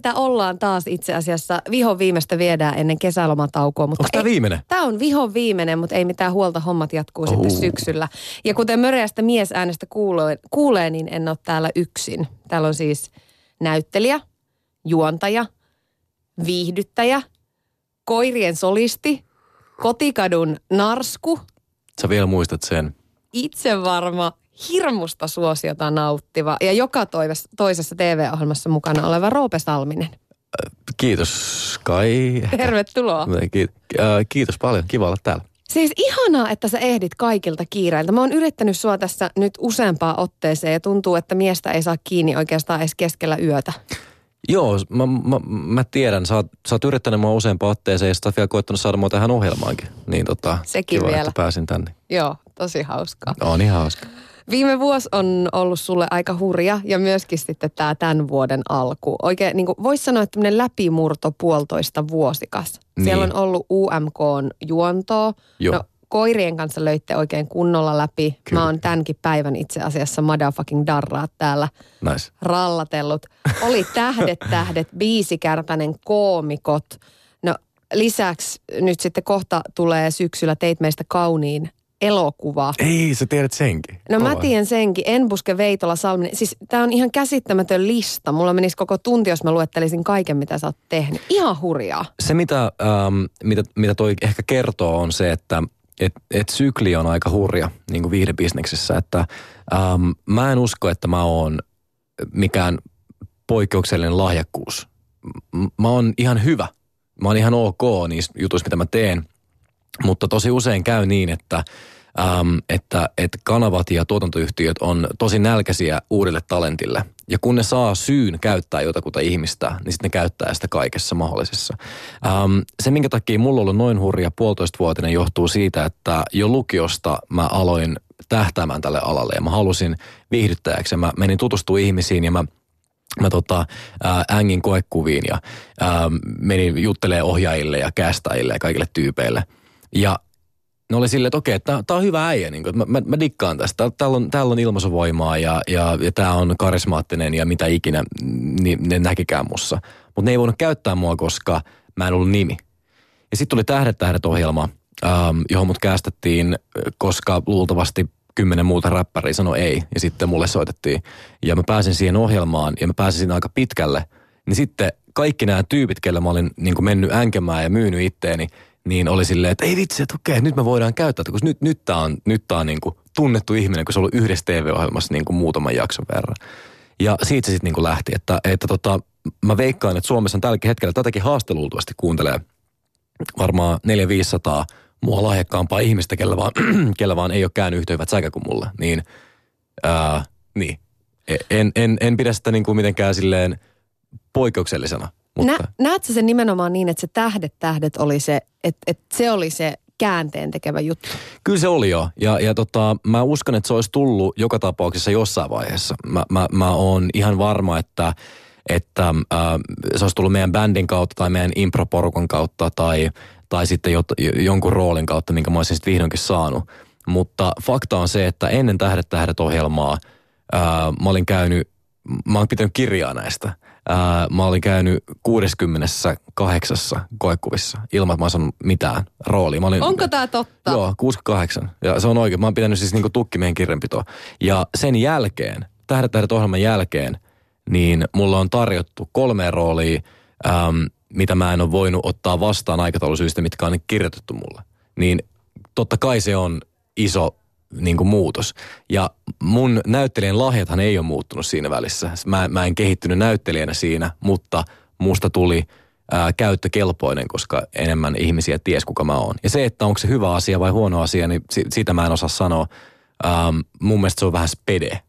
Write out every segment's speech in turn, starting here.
sitä ollaan taas itse asiassa. Vihon viimeistä viedään ennen kesälomataukoa. Mutta Onko tää viimeinen? Tämä on vihon viimeinen, mutta ei mitään huolta. Hommat jatkuu oh. sitten syksyllä. Ja kuten möreästä miesäänestä kuulee, kuulee, niin en ole täällä yksin. Täällä on siis näyttelijä, juontaja, viihdyttäjä, koirien solisti, kotikadun narsku, Sä vielä muistat sen. itsevarma, hirmusta suosiota nauttiva ja joka toisessa TV-ohjelmassa mukana oleva Roope Salminen. Kiitos Kai. Tervetuloa. Ki- kiitos paljon. Kiva olla täällä. Siis ihanaa, että sä ehdit kaikilta kiireiltä. Mä oon yrittänyt sua tässä nyt useampaa otteeseen ja tuntuu, että miestä ei saa kiinni oikeastaan edes keskellä yötä. Joo, mä, mä, mä tiedän. Sä oot, sä oot yrittänyt mua useampaan otteeseen ja sä oot vielä koittanut saada mua tähän ohjelmaankin. Niin tota, Sekin kiva, vielä. että pääsin tänne. Joo, tosi hauskaa. On ihan hauska. Viime vuosi on ollut sulle aika hurja ja myöskin sitten tämä tämän vuoden alku. Oikein niin voisi sanoa, että tämmöinen läpimurto puolitoista vuosikas. Siellä Niin. on ollut UMK juontoa. Joo. No, koirien kanssa löitte oikein kunnolla läpi. Kyllä. Mä oon tämänkin päivän itse asiassa motherfucking darraat täällä Nice. rallatellut. Oli Tähdet, tähdet, biisikärpänen, koomikot. No lisäksi nyt sitten kohta tulee syksyllä Teit meistä kauniin elokuva. Ei, sä tiedät senkin. No mä Oi. tiedän senkin, Enbuske, Veitola, Salminen. Siis tää on ihan käsittämätön lista. Mulla menisi koko tunti, jos mä luettelisin kaiken, mitä sä oot tehnyt. Ihan hurjaa. Se, mitä, ähm, mitä, mitä toi ehkä kertoo, on se, että et, et sykli on aika hurja niin kuin viihdebisneksessä. Että ähm, mä en usko, että mä oon mikään poikkeuksellinen lahjakkuus. M- mä oon ihan hyvä. Mä oon ihan ok niissä jutuissa, mitä mä teen. Mutta tosi usein käy niin, että, ähm, että, että kanavat ja tuotantoyhtiöt on tosi nälkäisiä uudelle talentille. Ja kun ne saa syyn käyttää jotakuta ihmistä, niin sitten ne käyttää sitä kaikessa mahdollisessa. Ähm, se, minkä takia mulla on noin hurja puolitoistavuotinen, johtuu siitä, että jo lukiosta mä aloin tähtäämään tälle alalle. Ja mä halusin viihdyttäjäksi. Mä menin tutustumaan ihmisiin ja mä mä tota, ää, ängin koekuviin ja ää, menin juttelee ohjaajille ja kästäjille ja kaikille tyypeille. Ja ne oli silleen, että okei, tämä on hyvä äijä, niin kuin, mä, mä, mä dikkaan tästä. Täällä on, täällä on ilmaisuvoimaa ja, ja, ja tämä on karismaattinen ja mitä ikinä niin ne näkikään mussa. Mutta ne ei voinut käyttää mua, koska mä en ollut nimi. Ja sitten tuli Tähdet tähdet ohjelma, ähm, johon mut kästettiin, koska luultavasti kymmenen muuta räppäriä sanoi ei. Ja sitten mulle soitettiin. Ja mä pääsin siihen ohjelmaan ja mä pääsin siinä aika pitkälle. Niin sitten kaikki nämä tyypit, kelle mä olin niin mennyt änkemään ja myynyt itteeni, niin oli silleen, että ei vitsi, että okei, nyt me voidaan käyttää, koska nyt, nyt tää on, nyt tää on niin kuin tunnettu ihminen, kun se on ollut yhdessä TV-ohjelmassa niin kuin muutaman jakson verran. Ja siitä se sitten niin kuin lähti, että, että tota, mä veikkaan, että Suomessa on tälläkin hetkellä tätäkin haastelultavasti kuuntelee varmaan 400-500 mua lahjakkaampaa ihmistä, kellä vaan, kellä vaan ei ole käynyt yhtä hyvät säkä kuin mulla. Niin, ää, niin. E- En, en, en pidä sitä niin kuin mitenkään silleen poikkeuksellisena. Mutta Nä, näet sä sen nimenomaan niin, että se Tähdet, tähdet oli se, että, että se oli se käänteen tekevä juttu. Kyllä se oli jo. Ja, ja tota, mä uskon, että se olisi tullut joka tapauksessa jossain vaiheessa. Mä, mä, mä oon ihan varma, että, että äh, se olisi tullut meidän bändin kautta tai meidän improporukan kautta tai, tai sitten jot, jonkun roolin kautta, minkä mä olisin sitten vihdoinkin saanut. Mutta fakta on se, että ennen Tähdet tähdet ohjelmaa äh, mä olin käynyt, mä oon pitänyt kirjaa näistä. Ää, mä olin käynyt 68 koekuvissa ilman, että mä oon mitään roolia. Mä olin, Onko tämä totta? Joo, 68. Ja se on oikein. Mä oon pitänyt siis niinku tukki meidän kirjanpitoa. Ja sen jälkeen, Tähdet tähdet ohjelman jälkeen, niin mulla on tarjottu kolme roolia, äm, mitä mä en ole voinut ottaa vastaan aikataulusyistä, mitkä on kirjoitettu mulle. Niin totta kai se on iso niin kuin muutos. Ja mun näyttelijän lahjathan ei ole muuttunut siinä välissä. Mä, mä en kehittynyt näyttelijänä siinä, mutta musta tuli ää, käyttökelpoinen, koska enemmän ihmisiä ties kuka mä oon. Ja se, että onko se hyvä asia vai huono asia, niin si- sitä mä en osaa sanoa. Ähm, mun mielestä se on vähän spede.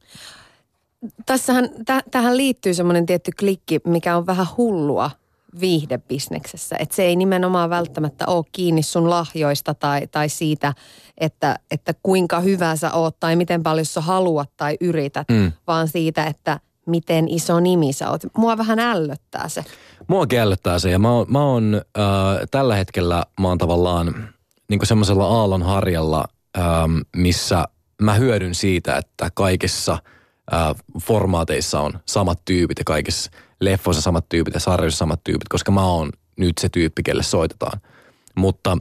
Tässähän, täh, tähän liittyy semmoinen tietty klikki, mikä on vähän hullua. Viihdebisneksessä. Että se ei nimenomaan välttämättä ole kiinni sun lahjoista tai, tai siitä, että, että kuinka hyvä sä oot tai miten paljon sä haluat tai yrität, mm. vaan siitä, että miten iso nimi sä oot. Mua vähän ällöttää se. Mua ällöttää se ja mä oon, mä oon äh, tällä hetkellä mä oon tavallaan niin semmoisella aallon harjalla, ähm, missä mä hyödyn siitä, että kaikissa äh, formaateissa on samat tyypit ja kaikissa leffoissa samat tyypit ja sarjoissa samat tyypit, koska mä oon nyt se tyyppi, kelle soitetaan. Mutta,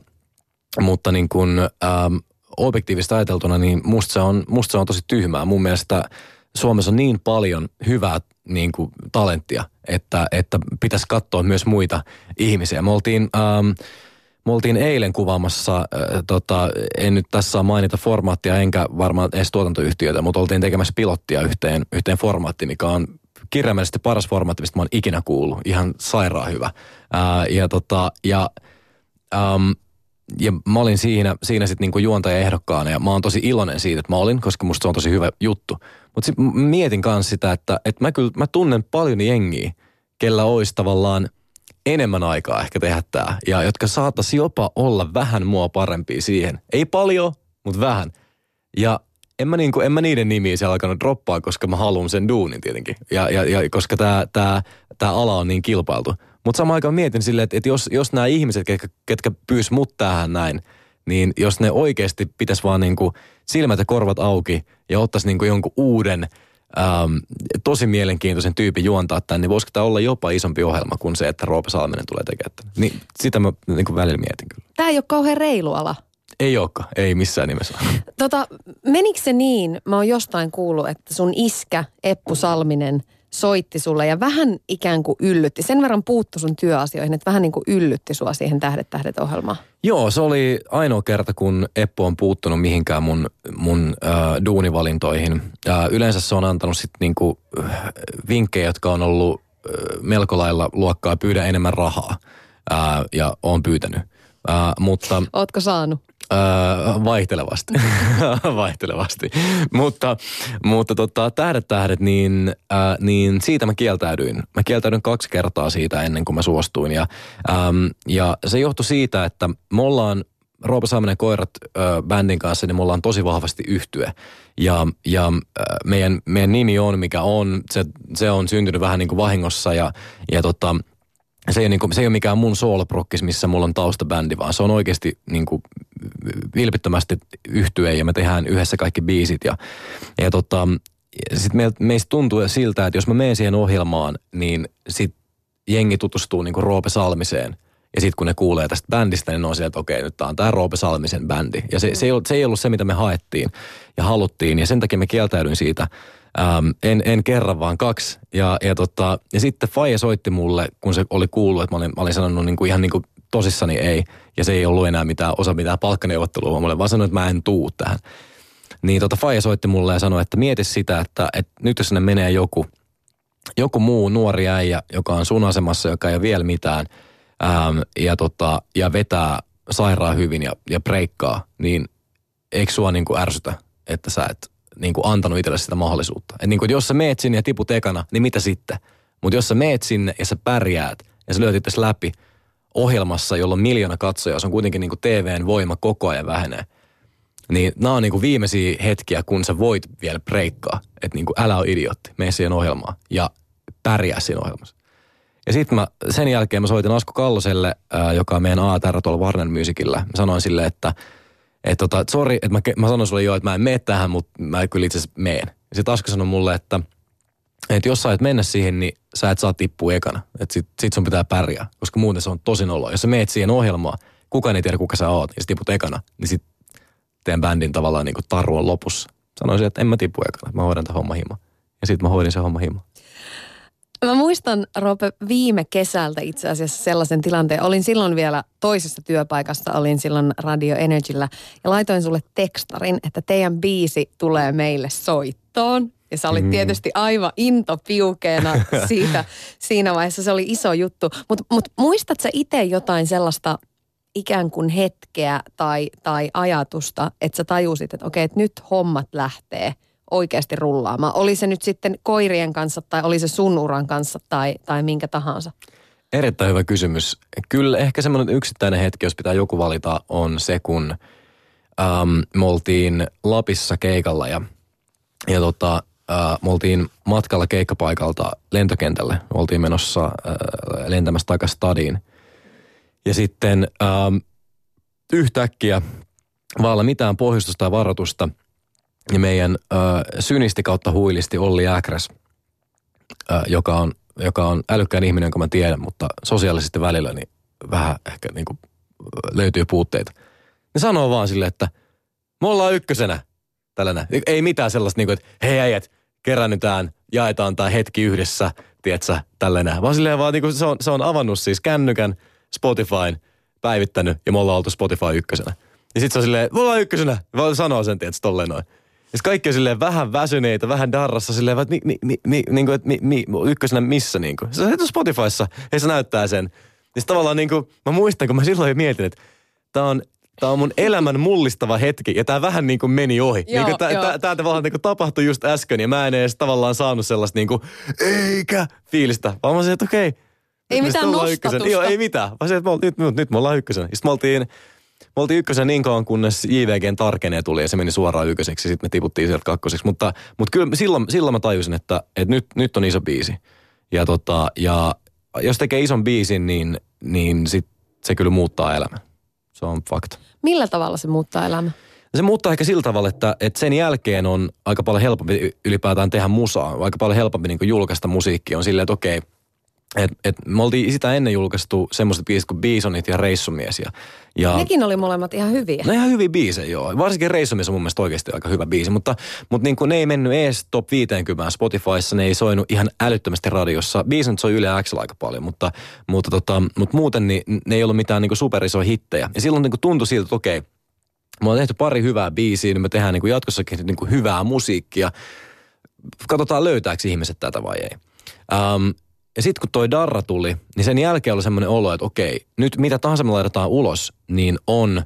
mutta niin kun, ähm, objektiivista ajateltuna, niin musta se, on, musta se on tosi tyhmää. Mun mielestä Suomessa on niin paljon hyvää niin kuin, talenttia, että, että pitäisi katsoa myös muita ihmisiä. Me oltiin... Ähm, me oltiin eilen kuvaamassa, äh, tota, en nyt tässä saa mainita formaattia enkä varmaan edes tuotantoyhtiötä, mutta oltiin tekemässä pilottia yhteen, yhteen formaattiin, mikä on kirjaimellisesti paras formaatti, mistä mä oon ikinä kuullut. Ihan sairaan hyvä. Ää, ja tota, ja, äm, ja mä olin siinä, siinä sitten niinku juontaja ehdokkaana ja mä oon tosi iloinen siitä, että mä olin, koska musta se on tosi hyvä juttu. Mutta sitten mietin myös sitä, että, että mä kyllä mä tunnen paljon jengiä, kellä olisi tavallaan enemmän aikaa ehkä tehdä tämä. Ja jotka saattaisi jopa olla vähän mua parempia siihen. Ei paljon, mutta vähän. Ja en mä, niinku, en mä niiden nimiä siellä alkanut droppaa, koska mä haluan sen duunin tietenkin. Ja, ja, ja koska tämä tää, tää ala on niin kilpailtu. Mutta samaan aikaan mietin silleen, että, että jos, jos nämä ihmiset, ketkä, ketkä pyys mut tähän näin, niin jos ne oikeasti pitäisi vaan niinku silmät ja korvat auki ja ottaisi niinku jonkun uuden ähm, tosi mielenkiintoisen tyypin juontaa tämän, niin voisiko tämä olla jopa isompi ohjelma kuin se, että Roope Salminen tulee tekemään. Niin sitä mä niinku välillä mietin kyllä. Tämä ei ole kauhean reilu ala. Ei olekaan, ei missään nimessä. Tota, menikö se niin, mä oon jostain kuullut, että sun iskä Eppu Salminen soitti sulle ja vähän ikään kuin yllytti. Sen verran puuttu sun työasioihin, että vähän niin kuin yllytti sua siihen Tähdet tähdet ohjelmaan. Joo, se oli ainoa kerta, kun Eppu on puuttunut mihinkään mun, mun äh, duunivalintoihin. Äh, yleensä se on antanut sitten niinku, äh, vinkkejä, jotka on ollut äh, melko lailla luokkaa pyydä enemmän rahaa. Äh, ja on pyytänyt. Äh, mutta... Ootko saanut? Öö, vaihtelevasti. vaihtelevasti. mutta mutta tota, tähdet tähdet, niin, äh, niin siitä mä kieltäydyin. Mä kieltäydyin kaksi kertaa siitä ennen kuin mä suostuin. Ja, ähm, ja se johtui siitä, että me ollaan Roope Saaminen Koirat äh, bändin kanssa, niin me ollaan tosi vahvasti yhtye. Ja, ja äh, meidän, meidän nimi on mikä on. Se, se on syntynyt vähän niin kuin vahingossa ja, ja tota, se ei, niin kuin, se ei ole mikään mun sooloprokkis, missä mulla on taustabändi, vaan se on oikeasti niin kuin, vilpittömästi yhtye ja me tehdään yhdessä kaikki biisit. Ja, ja tota, sitten me, meistä tuntuu siltä, että jos mä menen siihen ohjelmaan, niin sit jengi tutustuu niin kuin Roope Salmiseen. Ja sitten kun ne kuulee tästä bändistä, niin ne on sieltä, että okei, nyt tämä on tämä Roope Salmisen bändi. Ja se, se, ei ollut, se ei ollut se, mitä me haettiin ja haluttiin. Ja sen takia me kieltäydyin siitä – Ähm, en, en kerran, vaan kaksi. Ja, ja, tota, ja sitten Faye soitti mulle, kun se oli kuullut, että mä olin, mä olin sanonut niin kuin ihan niin kuin tosissani ei. Ja se ei ollut enää mitään, osa mitään palkkaneuvottelua, mä vaan sanonut, että mä en tuu tähän. Niin tota Faye soitti mulle ja sanoi, että mieti sitä, että, että nyt jos sinne menee joku, joku muu nuori äijä, joka on sun asemassa, joka ei ole vielä mitään, ähm, ja, tota, ja vetää sairaan hyvin ja, ja breikkaa, niin eikö sua niin kuin ärsytä, että sä et niin kuin antanut itselle sitä mahdollisuutta. Et niin kuin, jos sä meet sinne ja tiput ekana, niin mitä sitten? Mutta jos sä meet sinne ja sä pärjäät ja sä lyöt itse läpi ohjelmassa, jolla on miljoona katsojaa, se on kuitenkin niin kuin TVn voima koko ajan vähenee. Niin nämä on niin kuin viimeisiä hetkiä, kun sä voit vielä breikkaa. Että niin älä ole idiotti, mene siihen ohjelmaan ja pärjää siinä ohjelmassa. Ja sitten mä, sen jälkeen mä soitin Asko Kalloselle, ää, joka on meidän ATR tuolla Warner Musicillä. Mä sanoin sille, että – että tota, sorry, että mä, mä sanon sulle jo, että mä en mene tähän, mutta mä kyllä itse asiassa meen. Sitten Aska sanoi mulle, että, että jos sä et mennä siihen, niin sä et saa tippua ekana. Että sit, sit sun pitää pärjää, koska muuten se on tosi nolo. Jos sä meet siihen ohjelmaan, kukaan ei tiedä kuka sä oot, ja sä tiput ekana, niin sit teidän bändin tavallaan niin taru on lopussa. Sanoisin, että en mä tipu ekana, mä hoidan tämän homma hima. Ja sitten mä hoidin sen homma hima. Mä muistan, Rope, viime kesältä itse asiassa sellaisen tilanteen. Olin silloin vielä toisessa työpaikassa, olin silloin Radio Energyllä ja laitoin sulle tekstarin, että teidän biisi tulee meille soittoon. Ja sä olit mm. tietysti aivan into piukeena siitä, siinä vaiheessa. Se oli iso juttu. Mutta mut muistat sä itse jotain sellaista ikään kuin hetkeä tai, tai ajatusta, että sä tajusit, että okei, että nyt hommat lähtee – oikeasti rullaamaan. Oli se nyt sitten koirien kanssa tai oli se sun uran kanssa tai, tai minkä tahansa? Erittäin hyvä kysymys. Kyllä ehkä semmoinen yksittäinen hetki, jos pitää joku valita, on se, kun äm, me oltiin Lapissa keikalla ja, ja tota, äh, me oltiin matkalla keikkapaikalta lentokentälle. Me oltiin menossa äh, lentämässä takaisin stadiin. Ja sitten ähm, yhtäkkiä vaalla mitään pohjustusta tai varoitusta, niin meidän äh, synisti kautta huilisti Olli Äkräs, äh, joka, on, joka on älykkään ihminen, jonka mä tiedän, mutta sosiaalisesti välillä niin vähän ehkä niin kuin löytyy puutteita. Ne sanoo vaan silleen, että me ollaan ykkösenä tällainen. Ei mitään sellaista, niin kuin, että hei äijät, kerännytään, jaetaan tämä hetki yhdessä, tiedätkö, tällainen. Vaan silleen vaan niin kuin se, on, se on avannut siis kännykän, Spotifyn, päivittänyt ja me ollaan oltu Spotify ykkösenä. Ja sit se on silleen, me ollaan ykkösenä. Vaan sanoo sen, tiedätkö, tolleen noin. Ja sit kaikki on silleen vähän väsyneitä, vähän darrassa silleen, että mi, mi, mi, mi, niin kuin, että mi, mi, ykkösenä missä niin kuin. Se on Spotifyssa ja se näyttää sen. Sit tavallaan niin kuin, mä muistan, kun mä silloin mietin, että tää on, tää on mun elämän mullistava hetki ja tää vähän niin kuin meni ohi. Joo, niin tää, tää tavallaan niin kuin tapahtui just äsken ja mä en edes tavallaan saanut sellaista niin kuin, eikä fiilistä. Vaan mä sanoin, että okei. Ei nyt me mitään nostatusta. Joo, ei mitään. Vaan se, että nyt, nyt, nyt me ollaan ykkösen. Sitten me oltiin, me oltiin ykkösen niin kauan, kunnes JVGn tarkenee tuli ja se meni suoraan ykköseksi. Sitten me tiputtiin sieltä kakkoseksi. Mutta, mutta kyllä silloin, silloin mä tajusin, että, että nyt, nyt on iso biisi. Ja, tota, ja jos tekee ison biisin, niin, niin sit se kyllä muuttaa elämän. Se on fakta. Millä tavalla se muuttaa elämää? Se muuttaa ehkä sillä tavalla, että, että sen jälkeen on aika paljon helpompi ylipäätään tehdä musaa. Aika paljon helpompi niin julkaista musiikkia. On silleen, että okei, et, et me oltiin sitä ennen julkaistu semmoiset biisit kuin Bisonit ja Reissumies. Ja, ja Nekin oli molemmat ihan hyviä. No ihan hyviä biisejä, joo. Varsinkin Reissumies on mun mielestä oikeasti aika hyvä biisi, mutta, mutta niin kuin ne ei mennyt ees top 50 Spotifyssa, ne ei soinut ihan älyttömästi radiossa. Biisit soi Yle X aika paljon, mutta, mutta, tota, mutta muuten niin ne ei ollut mitään niin superisoja hittejä. Ja silloin niin kuin tuntui siltä, että okei, me ollaan tehty pari hyvää biisiä, niin me tehdään niin kuin jatkossakin niin kuin hyvää musiikkia. Katsotaan löytääkö ihmiset tätä vai ei. Um, ja sitten kun toi Darra tuli, niin sen jälkeen oli semmoinen olo, että okei, nyt mitä tahansa me laitetaan ulos, niin on,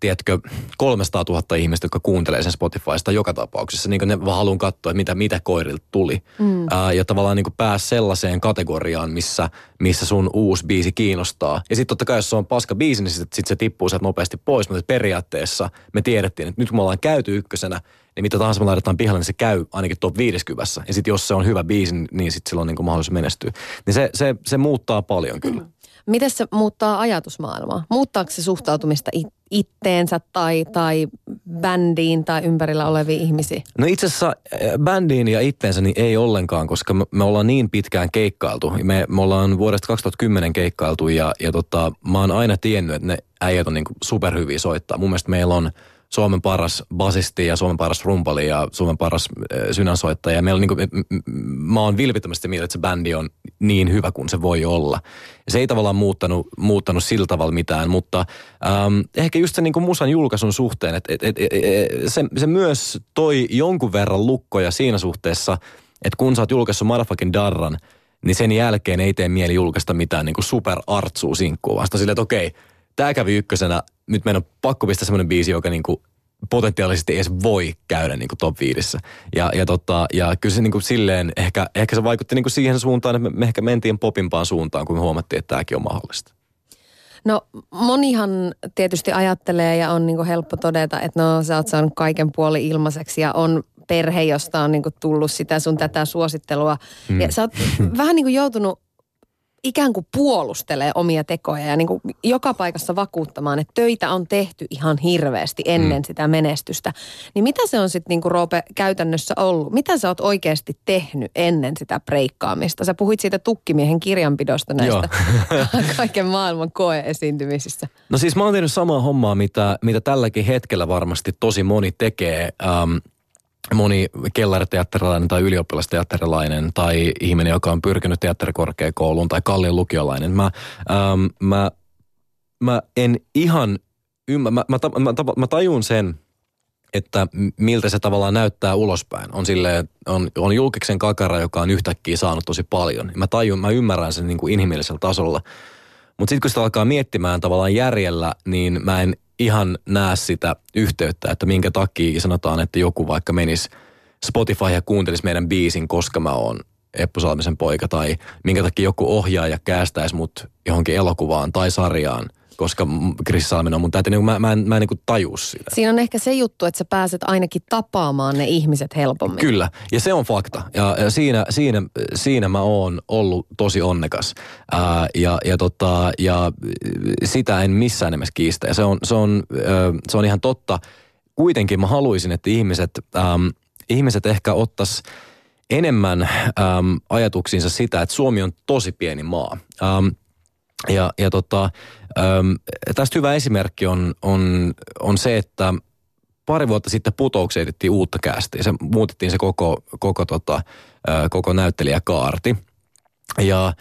tiedätkö, 300 000 ihmistä, jotka kuuntelee sen Spotifysta joka tapauksessa. Niin kuin ne vaan haluan katsoa, että mitä, mitä koirilta tuli. Mm. Ää, ja tavallaan niin pääs sellaiseen kategoriaan, missä, missä sun uusi biisi kiinnostaa. Ja sitten totta kai, jos se on paska biisi, niin sitten sit se tippuu sieltä nopeasti pois. Mutta periaatteessa me tiedettiin, että nyt kun me ollaan käyty ykkösenä, niin mitä tahansa me laitetaan pihalle, niin se käy ainakin top 50. Ja sitten jos se on hyvä biisi, niin sitten sillä on niin mahdollisuus menestyä. Niin se, se, se muuttaa paljon kyllä. Miten se muuttaa ajatusmaailmaa? Muuttaako se suhtautumista it- itteensä tai, tai bändiin tai ympärillä oleviin ihmisiin? No itse asiassa äh, bändiin ja itteensä niin ei ollenkaan, koska me, me ollaan niin pitkään keikkailtu. Me, me ollaan vuodesta 2010 keikkailtu ja, ja tota, mä oon aina tiennyt, että ne äijät on niin superhyviä soittaa. Mun mielestä meillä on Suomen paras basisti ja Suomen paras rumpali ja Suomen paras äh, synänsoittaja. Ja meillä niin kuin, mä oon vilpittömästi mieltä, että se bändi on niin hyvä kuin se voi olla. Se ei tavallaan muuttanut, muuttanut sillä tavalla mitään, mutta ähm, ehkä just se niin kuin musan julkaisun suhteen, että et, et, et, se, se myös toi jonkun verran lukkoja siinä suhteessa, että kun sä oot julkaissut Motherfucking Darran, niin sen jälkeen ei tee mieli julkaista mitään niin kuin super artsuu sinkkuu, vasta silleen, että okei, tää kävi ykkösenä, nyt meidän on pakko pistää semmoinen biisi, joka niin kuin potentiaalisesti edes voi käydä niin kuin top 5. Ja, ja, tota, ja kyllä se niin kuin silleen, ehkä, ehkä se vaikutti niin kuin siihen suuntaan, että me, me ehkä mentiin popimpaan suuntaan, kun me huomattiin, että tämäkin on mahdollista. No monihan tietysti ajattelee ja on niinku helppo todeta, että no sä oot saanut kaiken puoli ilmaiseksi ja on perhe, josta on niinku tullut sitä sun tätä suosittelua. Mm. Ja sä oot vähän niinku joutunut ikään kuin puolustelee omia tekoja ja niin kuin joka paikassa vakuuttamaan, että töitä on tehty ihan hirveästi ennen mm. sitä menestystä. Niin mitä se on sitten niin kuin Roope käytännössä ollut? Mitä sä oot oikeasti tehnyt ennen sitä breikkaamista? Sä puhuit siitä tukkimiehen kirjanpidosta näistä kaiken maailman koeesiintymisissä. No siis mä oon tehnyt samaa hommaa, mitä, mitä tälläkin hetkellä varmasti tosi moni tekee. Ähm, moni kellariteatterilainen tai ylioppilasteatterilainen tai ihminen, joka on pyrkinyt teatterikorkeakouluun tai kallion lukiolainen. Mä, ähm, mä, mä en ihan ymmärrä, mä, mä, mä, mä, tajun sen, että miltä se tavallaan näyttää ulospäin. On sille on, on julkiksen kakara, joka on yhtäkkiä saanut tosi paljon. Mä tajun, mä ymmärrän sen niin kuin inhimillisellä tasolla. Mutta sitten kun sitä alkaa miettimään tavallaan järjellä, niin mä en ihan näe sitä yhteyttä, että minkä takia sanotaan, että joku vaikka menisi Spotify ja kuuntelisi meidän biisin, koska mä oon Eppu Salmisen poika tai minkä takia joku ohjaaja käästäisi mut johonkin elokuvaan tai sarjaan – koska Chris Salminen on mun täytyy, niin mä, mä en, mä en niin taju sitä. Siinä on ehkä se juttu, että sä pääset ainakin tapaamaan ne ihmiset helpommin. Kyllä, ja se on fakta. Ja, ja siinä, siinä, siinä mä oon ollut tosi onnekas. Ää, ja, ja, tota, ja sitä en missään nimessä kiistä. Ja se on, se on, se on ihan totta. Kuitenkin mä haluaisin, että ihmiset, äm, ihmiset ehkä ottais enemmän äm, ajatuksiinsa sitä, että Suomi on tosi pieni maa. Äm, ja, ja tota, äm, tästä hyvä esimerkki on, on, on se, että pari vuotta sitten putoukseen etettiin uutta kästiä. Se muutettiin se koko, koko, tota, koko näyttelijäkaarti. Ja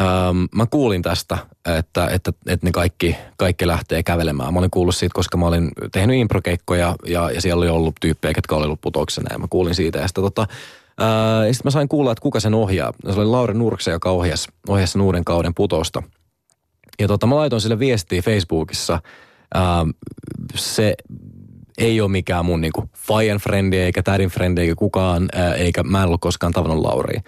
ähm, mä kuulin tästä, että, että, että ne kaikki, kaikki lähtee kävelemään. Mä olin kuullut siitä, koska mä olin tehnyt improkeikkoja ja, ja siellä oli ollut tyyppejä, jotka oli ollut putouksena. Ja mä kuulin siitä. Ja sitten tota, sitten mä sain kuulla, että kuka sen ohjaa. Se oli Lauri Nurkse, joka ohjasi, ohjasi sen uuden kauden putousta – ja tota, mä laitoin sille viestiä Facebookissa. Ää, se ei ole mikään mun niinku fajan frendi eikä tädin frendi eikä kukaan, ää, eikä mä en ollut koskaan tavannut Lauria.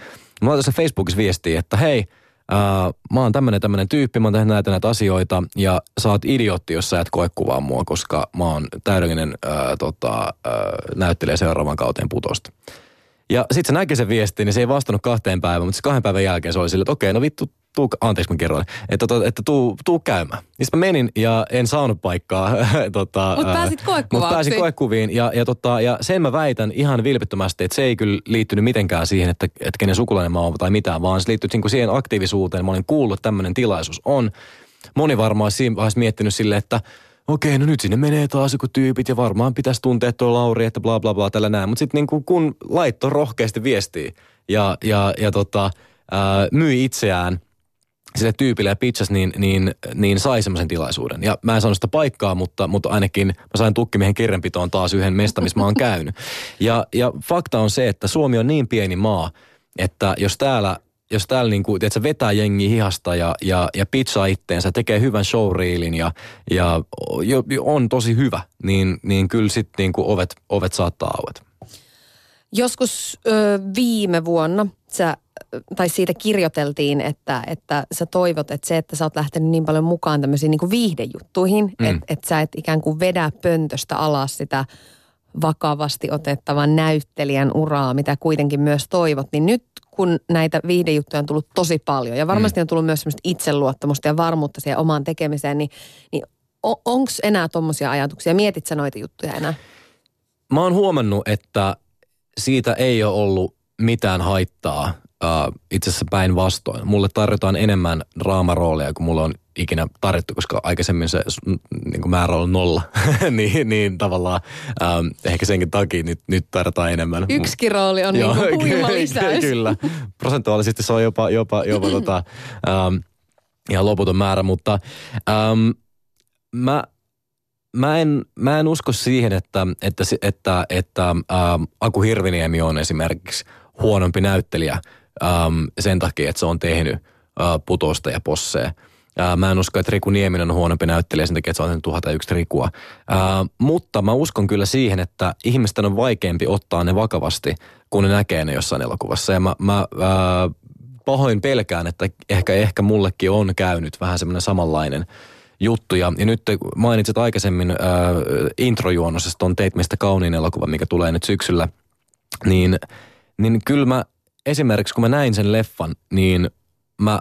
Mä laitoin se Facebookissa viestiä, että hei, ää, mä oon tämmönen tämmönen tyyppi, mä oon tehnyt näitä näitä asioita ja sä oot idiootti, jos sä et koe kuvaa mua, koska mä oon täydellinen ää, tota, ää, näyttelijä seuraavan kauteen putosta. Ja sitten se näki sen viestin, niin se ei vastannut kahteen päivään, mutta se kahden päivän jälkeen se oli sille, että okei, no vittu, tuu, anteeksi mä kerroin, että, että, että tuu, tuu käymään. Niin mä menin ja en saanut paikkaa. tota, mutta pääsit koekuvauksiin. Mutta pääsin koekuviin ja, ja, tota, ja sen mä väitän ihan vilpittömästi, että se ei kyllä liittynyt mitenkään siihen, että, että kenen sukulainen mä oon tai mitään, vaan se liittyy niin siihen aktiivisuuteen. Mä olin kuullut, että tämmöinen tilaisuus on. Moni varmaan siinä vaiheessa miettinyt silleen, että okei, no nyt sinne menee taas joku tyypit ja varmaan pitäisi tuntea tuo Lauri, että bla bla bla tällä näin. Mutta sitten niin kun laitto rohkeasti viestiä ja, ja, ja tota, ää, myi itseään – sille tyypille ja pitchas, niin, niin, niin sai semmoisen tilaisuuden. Ja mä en saanut sitä paikkaa, mutta, mutta ainakin mä sain tukkimiehen kirjanpitoon taas yhden mesta, missä mä oon käynyt. Ja, ja fakta on se, että Suomi on niin pieni maa, että jos täällä jos täällä niin kuin, tiedätkö, vetää jengi hihasta ja, ja, ja pitsaa itteensä, tekee hyvän showreelin ja, ja on tosi hyvä, niin, niin kyllä sitten niin kuin ovet, ovet saattaa aueta. Joskus ö, viime vuonna sä tai siitä kirjoiteltiin, että, että sä toivot, että se, että sä oot lähtenyt niin paljon mukaan tämmöisiin niin viihdejuttuihin, mm. että et sä et ikään kuin vedä pöntöstä alas sitä vakavasti otettavan näyttelijän uraa, mitä kuitenkin myös toivot, niin nyt kun näitä viihdejuttuja on tullut tosi paljon ja varmasti mm. on tullut myös semmoista itseluottamusta ja varmuutta siihen omaan tekemiseen, niin, niin onko enää tuommoisia ajatuksia? Mietit sä noita juttuja enää? Mä oon huomannut, että siitä ei ole ollut mitään haittaa uh, itse asiassa päinvastoin. Mulle tarjotaan enemmän draamarooleja kuin mulle on ikinä tarjottu, koska aikaisemmin se niin kuin määrä on nolla. niin, niin tavallaan um, ehkä senkin takia nyt, nyt tarjotaan enemmän. Yksikin rooli on niin kuin lisäys. Kyllä. Prosentuaalisesti se on jopa, jopa, jopa tota, um, ihan loputon määrä, mutta um, mä, mä en, mä en usko siihen, että, että, että, että ähm, Aku Hirviniemi on esimerkiksi huonompi näyttelijä ähm, sen takia, että se on tehnyt äh, putosta ja posseja. Äh, mä en usko, että Riku Nieminen on huonompi näyttelijä sen takia, että se on tehnyt tuhat yksi Rikua. Äh, mutta mä uskon kyllä siihen, että ihmisten on vaikeampi ottaa ne vakavasti, kun ne näkee ne jossain elokuvassa. Ja mä, mä äh, pahoin pelkään, että ehkä, ehkä mullekin on käynyt vähän semmoinen samanlainen juttu. Ja, nyt mainitsit aikaisemmin äh, introjuonnosesta on Teit meistä kauniin elokuva, mikä tulee nyt syksyllä. Niin, niin kyllä mä esimerkiksi kun mä näin sen leffan, niin mä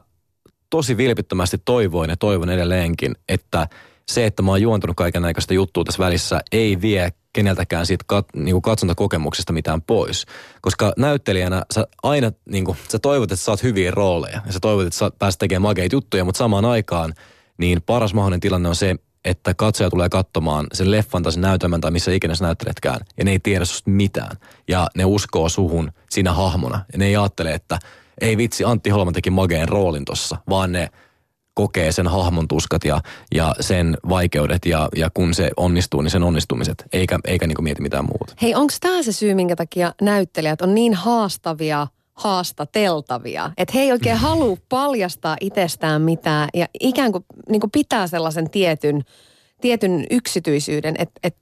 tosi vilpittömästi toivoin ja toivon edelleenkin, että se, että mä oon juontunut kaiken aikaista juttua tässä välissä, ei vie keneltäkään siitä kat, niin kuin katsontakokemuksesta mitään pois. Koska näyttelijänä sä aina, niin kuin, sä toivot, että sä saat hyviä rooleja ja sä toivot, että sä pääset tekemään makeita juttuja, mutta samaan aikaan niin paras mahdollinen tilanne on se, että katsoja tulee katsomaan sen leffan tai sen näytelmän tai missä ikinä sä näytteletkään ja ne ei tiedä susta mitään. Ja ne uskoo suhun siinä hahmona ja ne ei ajattele, että ei vitsi, Antti Holman teki mageen roolin tossa, vaan ne kokee sen hahmon tuskat ja, ja sen vaikeudet ja, ja kun se onnistuu, niin sen onnistumiset, eikä, eikä niinku mieti mitään muuta. Hei, onko tämä se syy, minkä takia näyttelijät on niin haastavia – haastateltavia. Että he ei oikein halua paljastaa itsestään mitään ja ikään kuin, niin kuin pitää sellaisen tietyn, tietyn yksityisyyden, että et,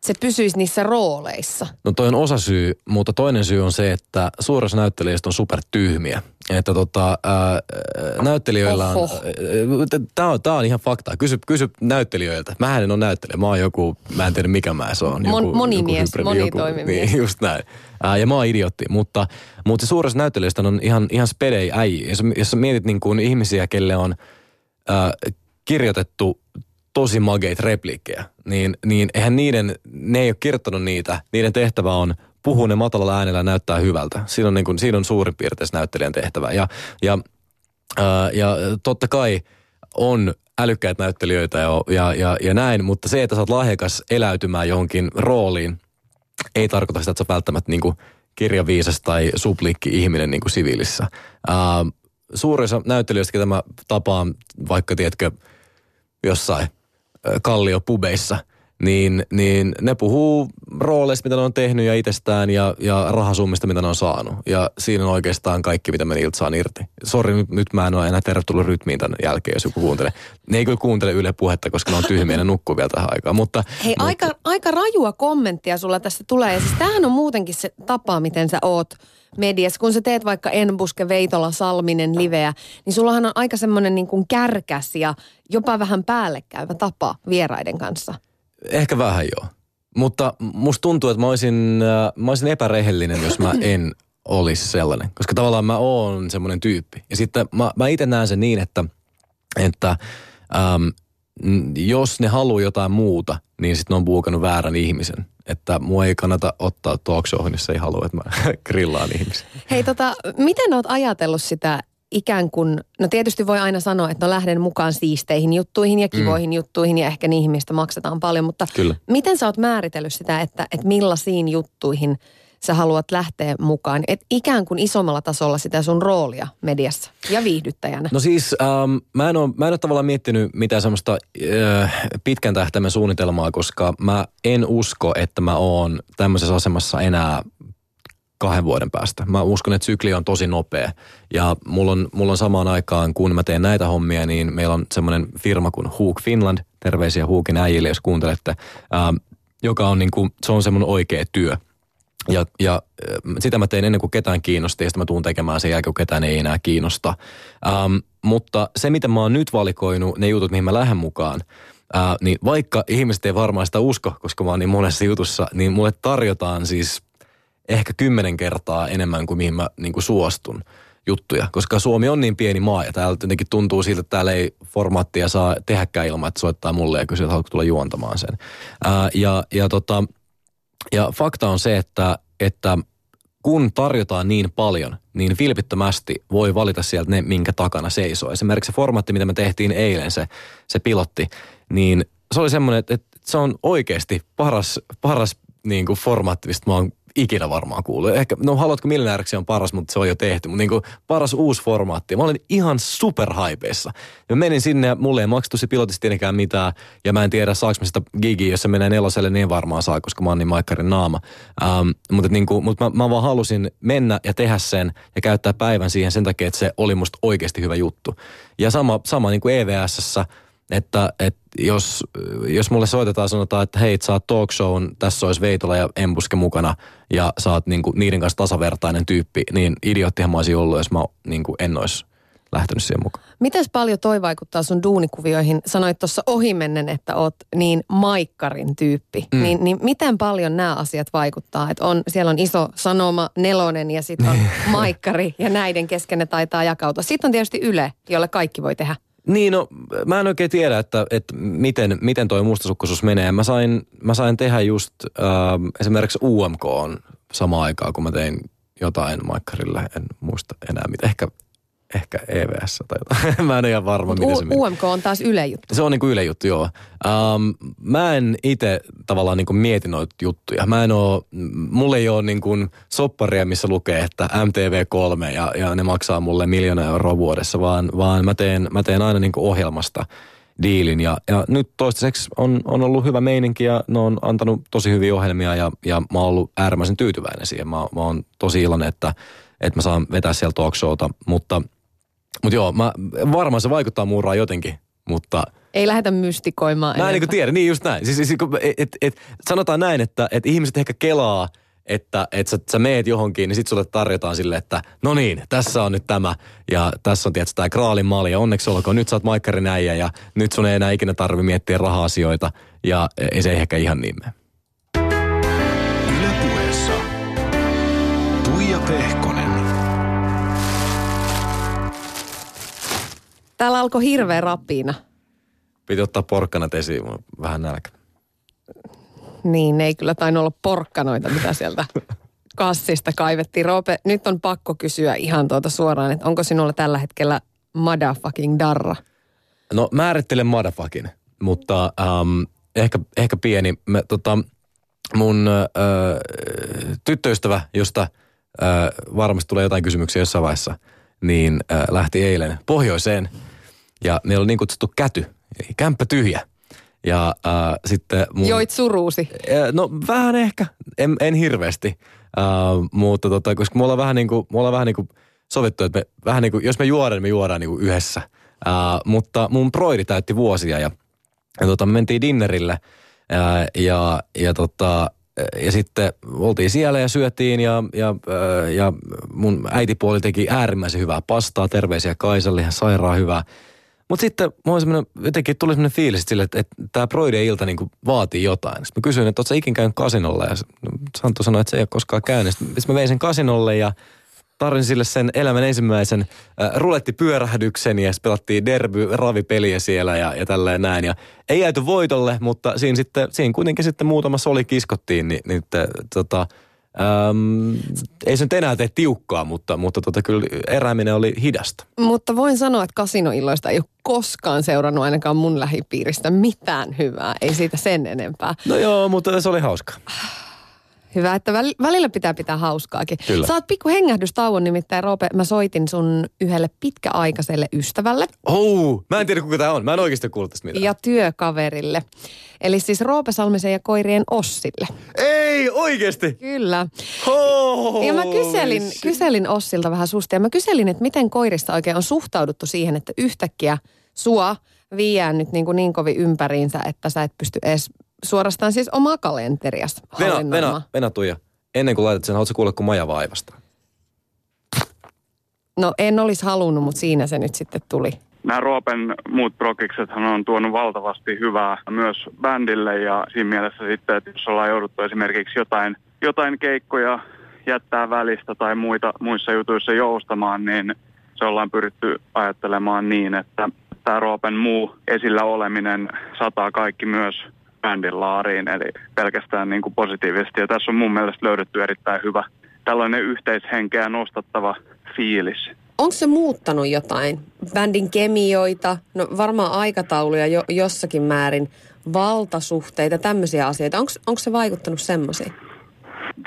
se pysyisi niissä rooleissa? No toi on osa syy, mutta toinen syy on se, että suurissa näyttelijöistä on super tyhmiä. Että tota, ää, näyttelijöillä on, tämä on, tää on ihan faktaa. Kysy, kysy näyttelijöiltä. Mä en ole näyttelijä, mä oon joku, mä en tiedä mikä mä se on. Joku, Mon, monimies, joku hybridi, monitoimimies. Niin, just näin. Ää, ja mä oon idiotti, mutta, mutta se suurissa näyttelijöistä on ihan, ihan spedei äijä. Jos, jos mietit niin kuin ihmisiä, kelle on ää, kirjoitettu tosi mageita repliikkejä, niin, niin eihän niiden, ne ei ole kirjoittanut niitä. Niiden tehtävä on puhua ne matalalla äänellä näyttää hyvältä. Siinä on, niin kuin, siinä on suurin piirtein näyttelijän tehtävä. Ja, ja, ää, ja totta kai on älykkäitä näyttelijöitä ja, ja, ja, ja näin, mutta se, että sä oot lahjakas eläytymään johonkin rooliin, ei tarkoita sitä, että sä välttämättä niin kuin kirjaviisas tai suplikki ihminen niin kuin siviilissä. Ää, suurissa näyttelijöistä, ketä mä tapaan, vaikka tiedätkö, jossain kalliopubeissa, niin, niin ne puhuu rooleista, mitä ne on tehnyt ja itsestään ja, ja rahasummista, mitä ne on saanut. Ja siinä on oikeastaan kaikki, mitä me niiltä saan irti. Sori, nyt, nyt mä en ole enää tervetullut rytmiin tämän jälkeen, jos joku kuuntelee. Ne ei kyllä kuuntele Yle puhetta, koska ne on tyhmiä ja nukkuu vielä tähän aikaan. Mutta, Hei, mutta... Aika, aika rajua kommenttia sulla tässä tulee. Ja siis tämähän on muutenkin se tapa, miten sä oot mediassa. Kun sä teet vaikka Enbuske, Veitola, Salminen liveä, niin sullahan on aika semmoinen niin kuin kärkäs ja jopa vähän päällekkäyvä tapa vieraiden kanssa. Ehkä vähän joo. Mutta musta tuntuu, että mä olisin, äh, mä olisin epärehellinen, jos mä en olisi sellainen. Koska tavallaan mä oon semmoinen tyyppi. Ja sitten mä, mä itse näen sen niin, että, että äm, jos ne haluaa jotain muuta, niin sitten ne on buukannut väärän ihmisen. Että mua ei kannata ottaa talk jos ei halua, että mä grillaan ihmisiä. Hei tota, miten oot ajatellut sitä ikään kuin, no tietysti voi aina sanoa, että no lähden mukaan siisteihin juttuihin ja kivoihin mm. juttuihin ja ehkä niihin, mistä maksetaan paljon, mutta Kyllä. miten sä oot määritellyt sitä, että, että millaisiin juttuihin sä haluat lähteä mukaan, et ikään kuin isommalla tasolla sitä sun roolia mediassa ja viihdyttäjänä? No siis ähm, mä, en ole, mä en ole tavallaan miettinyt mitään semmoista äh, pitkän tähtäimen suunnitelmaa, koska mä en usko, että mä oon tämmöisessä asemassa enää kahden vuoden päästä. Mä uskon, että sykli on tosi nopea. Ja mulla on, mulla on samaan aikaan, kun mä teen näitä hommia, niin meillä on semmoinen firma kuin Hook Finland. Terveisiä Hookin äijille, jos kuuntelette. Ähm, joka on niin kuin, se on semmoinen oikea työ. Ja, ja äh, sitä mä tein ennen kuin ketään kiinnosti ja sitten mä tuun tekemään sen jälkeen, kun ketään ei enää kiinnosta. Ähm, mutta se, mitä mä oon nyt valikoinut, ne jutut, mihin mä lähden mukaan, Ää, äh, niin vaikka ihmiset ei varmaan sitä usko, koska mä oon niin monessa jutussa, niin mulle tarjotaan siis ehkä kymmenen kertaa enemmän kuin mihin mä niin kuin suostun juttuja, koska Suomi on niin pieni maa ja täällä jotenkin tuntuu siltä, että täällä ei formaattia saa tehdäkään ilman, että soittaa mulle ja kysyy, että haluatko tulla juontamaan sen. Ää, ja, ja, tota, ja fakta on se, että, että kun tarjotaan niin paljon, niin vilpittömästi voi valita sieltä ne, minkä takana seisoo. Esimerkiksi se formaatti, mitä me tehtiin eilen, se, se pilotti, niin se oli semmoinen, että, että se on oikeasti paras, paras niin kuin formaatti, mistä mä oon ikinä varmaan kuullut. Ehkä, no haluatko miljonääriksi on paras, mutta se on jo tehty. Mutta niin paras uusi formaatti. Mä olin ihan superhaipeissa. Ja menin sinne ja mulle ei maksettu se pilotista tietenkään mitään. Ja mä en tiedä saaks mä sitä gigiä, jos se menee neloselle, niin varmaan saa, koska mä oon niin maikkarin naama. Ähm, mutta niin kuin, mutta mä, mä, vaan halusin mennä ja tehdä sen ja käyttää päivän siihen sen takia, että se oli musta oikeasti hyvä juttu. Ja sama, sama niin kuin EVSssä – että, että jos, jos mulle soitetaan sanotaan, että hei, sä oot talk shown, tässä olisi Veitola ja Embuske mukana ja sä oot niinku niiden kanssa tasavertainen tyyppi, niin idioottihan mä olisin ollut, jos mä niinku en olisi lähtenyt siihen mukaan. Miten paljon toi vaikuttaa sun duunikuvioihin? Sanoit tuossa ohimennen, että oot niin maikkarin tyyppi. Mm. Niin, niin miten paljon nämä asiat vaikuttaa? Että on, siellä on iso sanoma, nelonen ja sitten on maikkari ja näiden kesken ne taitaa jakautua. Sitten on tietysti Yle, jolle kaikki voi tehdä. Niin, no mä en oikein tiedä, että, että miten, miten toi mustasukkaisuus menee. Mä sain, mä sain tehdä just äh, esimerkiksi UMK on sama aikaa, kun mä tein jotain Maikkarille. En muista enää mitä. Ehkä ehkä EVS tai jotain. mä en ole ihan varma, miten se meni. UMK on taas Yle juttu. Se on niin kuin Yle juttu, joo. Um, mä en itse tavallaan niin kuin mieti noita juttuja. Mä en oo, mulle ei ole niin kuin sopparia, missä lukee, että MTV3 ja, ja ne maksaa mulle miljoona euroa vuodessa, vaan, vaan mä, teen, mä teen aina niin kuin ohjelmasta diilin. Ja, ja nyt toistaiseksi on, on ollut hyvä meininki ja ne on antanut tosi hyviä ohjelmia ja, ja mä oon ollut äärimmäisen tyytyväinen siihen. Mä, mä oon tosi iloinen, että, että mä saan vetää sieltä talk showta, mutta – mutta joo, mä, varmaan se vaikuttaa muuraan jotenkin, mutta Ei lähdetä mystikoimaan Mä en niin tiedä, niin just näin. Siis, siis, kun- et, et, et, sanotaan näin, että et ihmiset ehkä kelaa, että et sä, sä meet johonkin, niin sit sulle tarjotaan sille, että no niin, tässä on nyt tämä. Ja tässä on tietysti tämä kraalin malli ja onneksi olkoon, nyt sä oot maikkarin äijä ja nyt sun ei enää ikinä tarvi miettiä raha-asioita. Ja ei se ehkä ihan niin mene. Yle puheessa. Tuija Pehkonen. Täällä alkoi hirveä rapina. Piti ottaa porkkanat esiin, vähän nälkä. Niin, ne ei kyllä tainnut olla porkkanoita, mitä sieltä kassista kaivettiin. Roope, nyt on pakko kysyä ihan tuota suoraan, että onko sinulla tällä hetkellä motherfucking darra? No määrittelen motherfucking, mutta ähm, ehkä, ehkä pieni. Mä, tota, mun äh, tyttöystävä, josta äh, varmasti tulee jotain kysymyksiä jossain vaiheessa, niin äh, lähti eilen pohjoiseen ja meillä oli niin kutsuttu käty, eli kämppä tyhjä. Ja äh, sitten mun... Joit suruusi. No vähän ehkä, en, en hirveästi, äh, mutta tota, koska me ollaan vähän niin kuin, me ollaan vähän niin kuin sovittu, että me, vähän niin kuin, jos me juodaan, niin me juodaan niin kuin yhdessä. Äh, mutta mun proidi täytti vuosia ja, ja tota, me mentiin dinnerille äh, ja, ja, tota, ja sitten oltiin siellä ja syötiin ja, ja, ja mun äitipuoli teki äärimmäisen hyvää pastaa, terveisiä Kaisalle, ihan sairaan hyvää. Mutta sitten mulla jotenkin tuli semmoinen fiilis sille, että, että tämä Broiden ilta niin vaatii jotain. Sitten mä kysyin, että ootko ikin käynyt kasinolla? Ja no, Santtu sanoi, että se ei ole koskaan käynyt. Sitten mä vein sen kasinolle ja tarvin sille sen elämän ensimmäisen äh, rulettipyörähdyksen ja pelattiin derby ravipeliä siellä ja, ja tälleen näin. Ja ei jääty voitolle, mutta siinä, sitten, siinä kuitenkin sitten muutama soli kiskottiin, niin, niin tota, äm, ei se nyt enää tee tiukkaa, mutta, mutta tota, kyllä erääminen oli hidasta. Mutta voin sanoa, että kasinoilloista ei ole koskaan seurannut ainakaan mun lähipiiristä mitään hyvää. Ei siitä sen enempää. No joo, mutta se oli hauska. Hyvä, että väl- välillä pitää pitää hauskaakin. Kyllä. Saat pikku hengähdystauon nimittäin, Roope. Mä soitin sun yhdelle pitkäaikaiselle ystävälle Oh, mä en tiedä kuka tämä on. Mä en oikeasti kuullut tästä mitään. ja työkaverille. Eli siis Roope Salmisen ja koirien Ossille. Ei, oikeasti. Kyllä. Oh, Ja mä kyselin, kyselin Ossilta vähän susta ja mä kyselin, että miten koirista oikein on suhtauduttu siihen, että yhtäkkiä sua viiään nyt niin, kuin niin kovin ympäriinsä, että sä et pysty edes suorastaan siis omaa kalenterias Venä. Venä, Venä Tuija. Ennen kuin laitat sen, haluatko kuulla, kun Maja vaivasta? No en olisi halunnut, mutta siinä se nyt sitten tuli. Nämä Roopen muut prokiksethan on tuonut valtavasti hyvää myös bändille ja siinä mielessä sitten, että jos ollaan jouduttu esimerkiksi jotain, jotain keikkoja jättää välistä tai muita, muissa jutuissa joustamaan, niin se ollaan pyritty ajattelemaan niin, että tämä Roopen muu esillä oleminen sataa kaikki myös bändin laariin, eli pelkästään niin kuin positiivisesti. Ja tässä on mun mielestä löydetty erittäin hyvä tällainen yhteishenkeä nostattava fiilis. Onko se muuttanut jotain? Bändin kemioita, no varmaan aikatauluja jo, jossakin määrin, valtasuhteita, tämmöisiä asioita. Onko se vaikuttanut semmoisiin?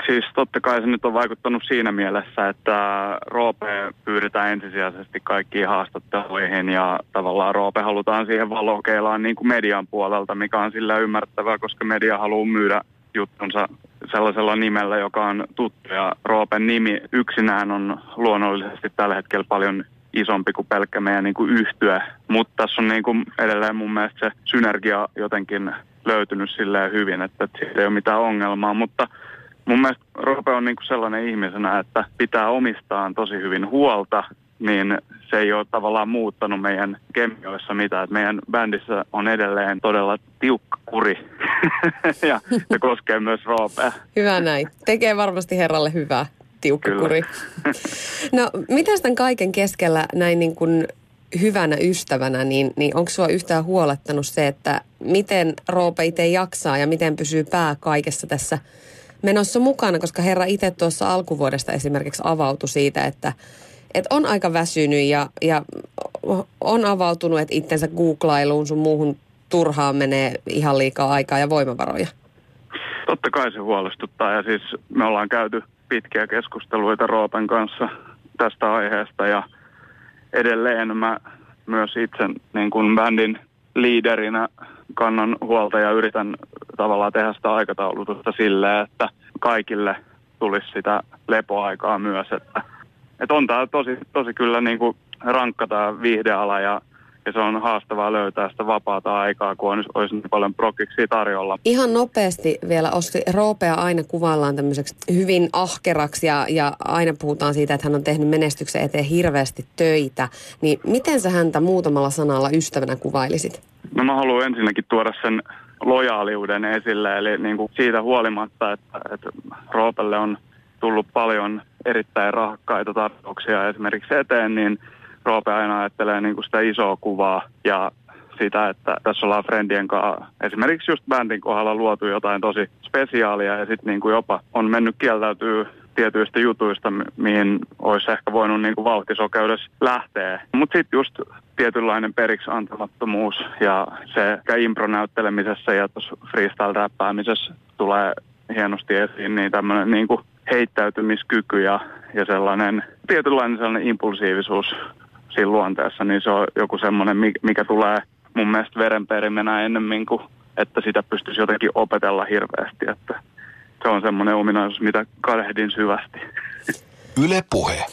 Siis totta kai se nyt on vaikuttanut siinä mielessä, että Roope pyydetään ensisijaisesti kaikkiin haastatteluihin ja tavallaan Roope halutaan siihen valokeilaan niin kuin median puolelta, mikä on sillä ymmärrettävää, koska media haluaa myydä juttunsa sellaisella nimellä, joka on tuttu. Ja Roopen nimi yksinään on luonnollisesti tällä hetkellä paljon isompi kuin pelkkä meidän niin kuin yhtyä, mutta tässä on niin kuin edelleen mun mielestä se synergia jotenkin löytynyt silleen hyvin, että siitä ei ole mitään ongelmaa, mutta mun mielestä Roope on niin kuin sellainen ihmisenä, että pitää omistaan tosi hyvin huolta, niin se ei ole tavallaan muuttanut meidän kemioissa mitään. Että meidän bändissä on edelleen todella tiukka kuri ja se koskee myös Roopea. Hyvä näin. Tekee varmasti herralle hyvää, tiukka kuri. No, mitä tämän kaiken keskellä näin niin kuin hyvänä ystävänä, niin, niin onko sinua yhtään huolettanut se, että miten Roope itse jaksaa ja miten pysyy pää kaikessa tässä menossa mukana, koska herra itse tuossa alkuvuodesta esimerkiksi avautui siitä, että, että on aika väsynyt ja, ja on avautunut, että itsensä googlailuun sun muuhun turhaan menee ihan liikaa aikaa ja voimavaroja. Totta kai se huolestuttaa ja siis me ollaan käyty pitkiä keskusteluita Roopen kanssa tästä aiheesta ja edelleen mä myös itse niin kuin bändin liiderinä kannan huolta ja yritän tavallaan tehdä sitä aikataulutusta silleen, että kaikille tulisi sitä lepoaikaa myös, että, että on tämä tosi, tosi kyllä niin kuin rankka tämä viihdeala ja ja se on haastavaa löytää sitä vapaata aikaa, kun on, olisi niin paljon prokiksi tarjolla. Ihan nopeasti vielä Ossi, Roopea aina kuvaillaan tämmöiseksi hyvin ahkeraksi ja, ja aina puhutaan siitä, että hän on tehnyt menestyksen eteen hirveästi töitä. Niin miten sä häntä muutamalla sanalla ystävänä kuvailisit? No mä haluan ensinnäkin tuoda sen lojaaliuden esille, eli niin kuin siitä huolimatta, että, että Roopelle on tullut paljon erittäin rahakkaita tarjouksia esimerkiksi eteen, niin Roope aina ajattelee niin kuin sitä isoa kuvaa ja sitä, että tässä ollaan Friendien kanssa esimerkiksi just bändin kohdalla luotu jotain tosi spesiaalia ja sitten niin kuin jopa on mennyt kieltäytyy tietyistä jutuista, mihin olisi ehkä voinut niin kuin vauhtisokeudessa lähteä. Mutta sitten just tietynlainen periksi antamattomuus ja se impronäyttelemisessä ja tuossa freestyle-räppäämisessä tulee hienosti esiin, niin tämmöinen niin kuin heittäytymiskyky ja, ja sellainen tietynlainen sellainen impulsiivisuus siinä luonteessa, niin se on joku semmoinen, mikä tulee mun mielestä verenperimenä ennemmin kuin että sitä pystyisi jotenkin opetella hirveästi. Että se on semmoinen ominaisuus, mitä kadehdin syvästi. Yle puhe.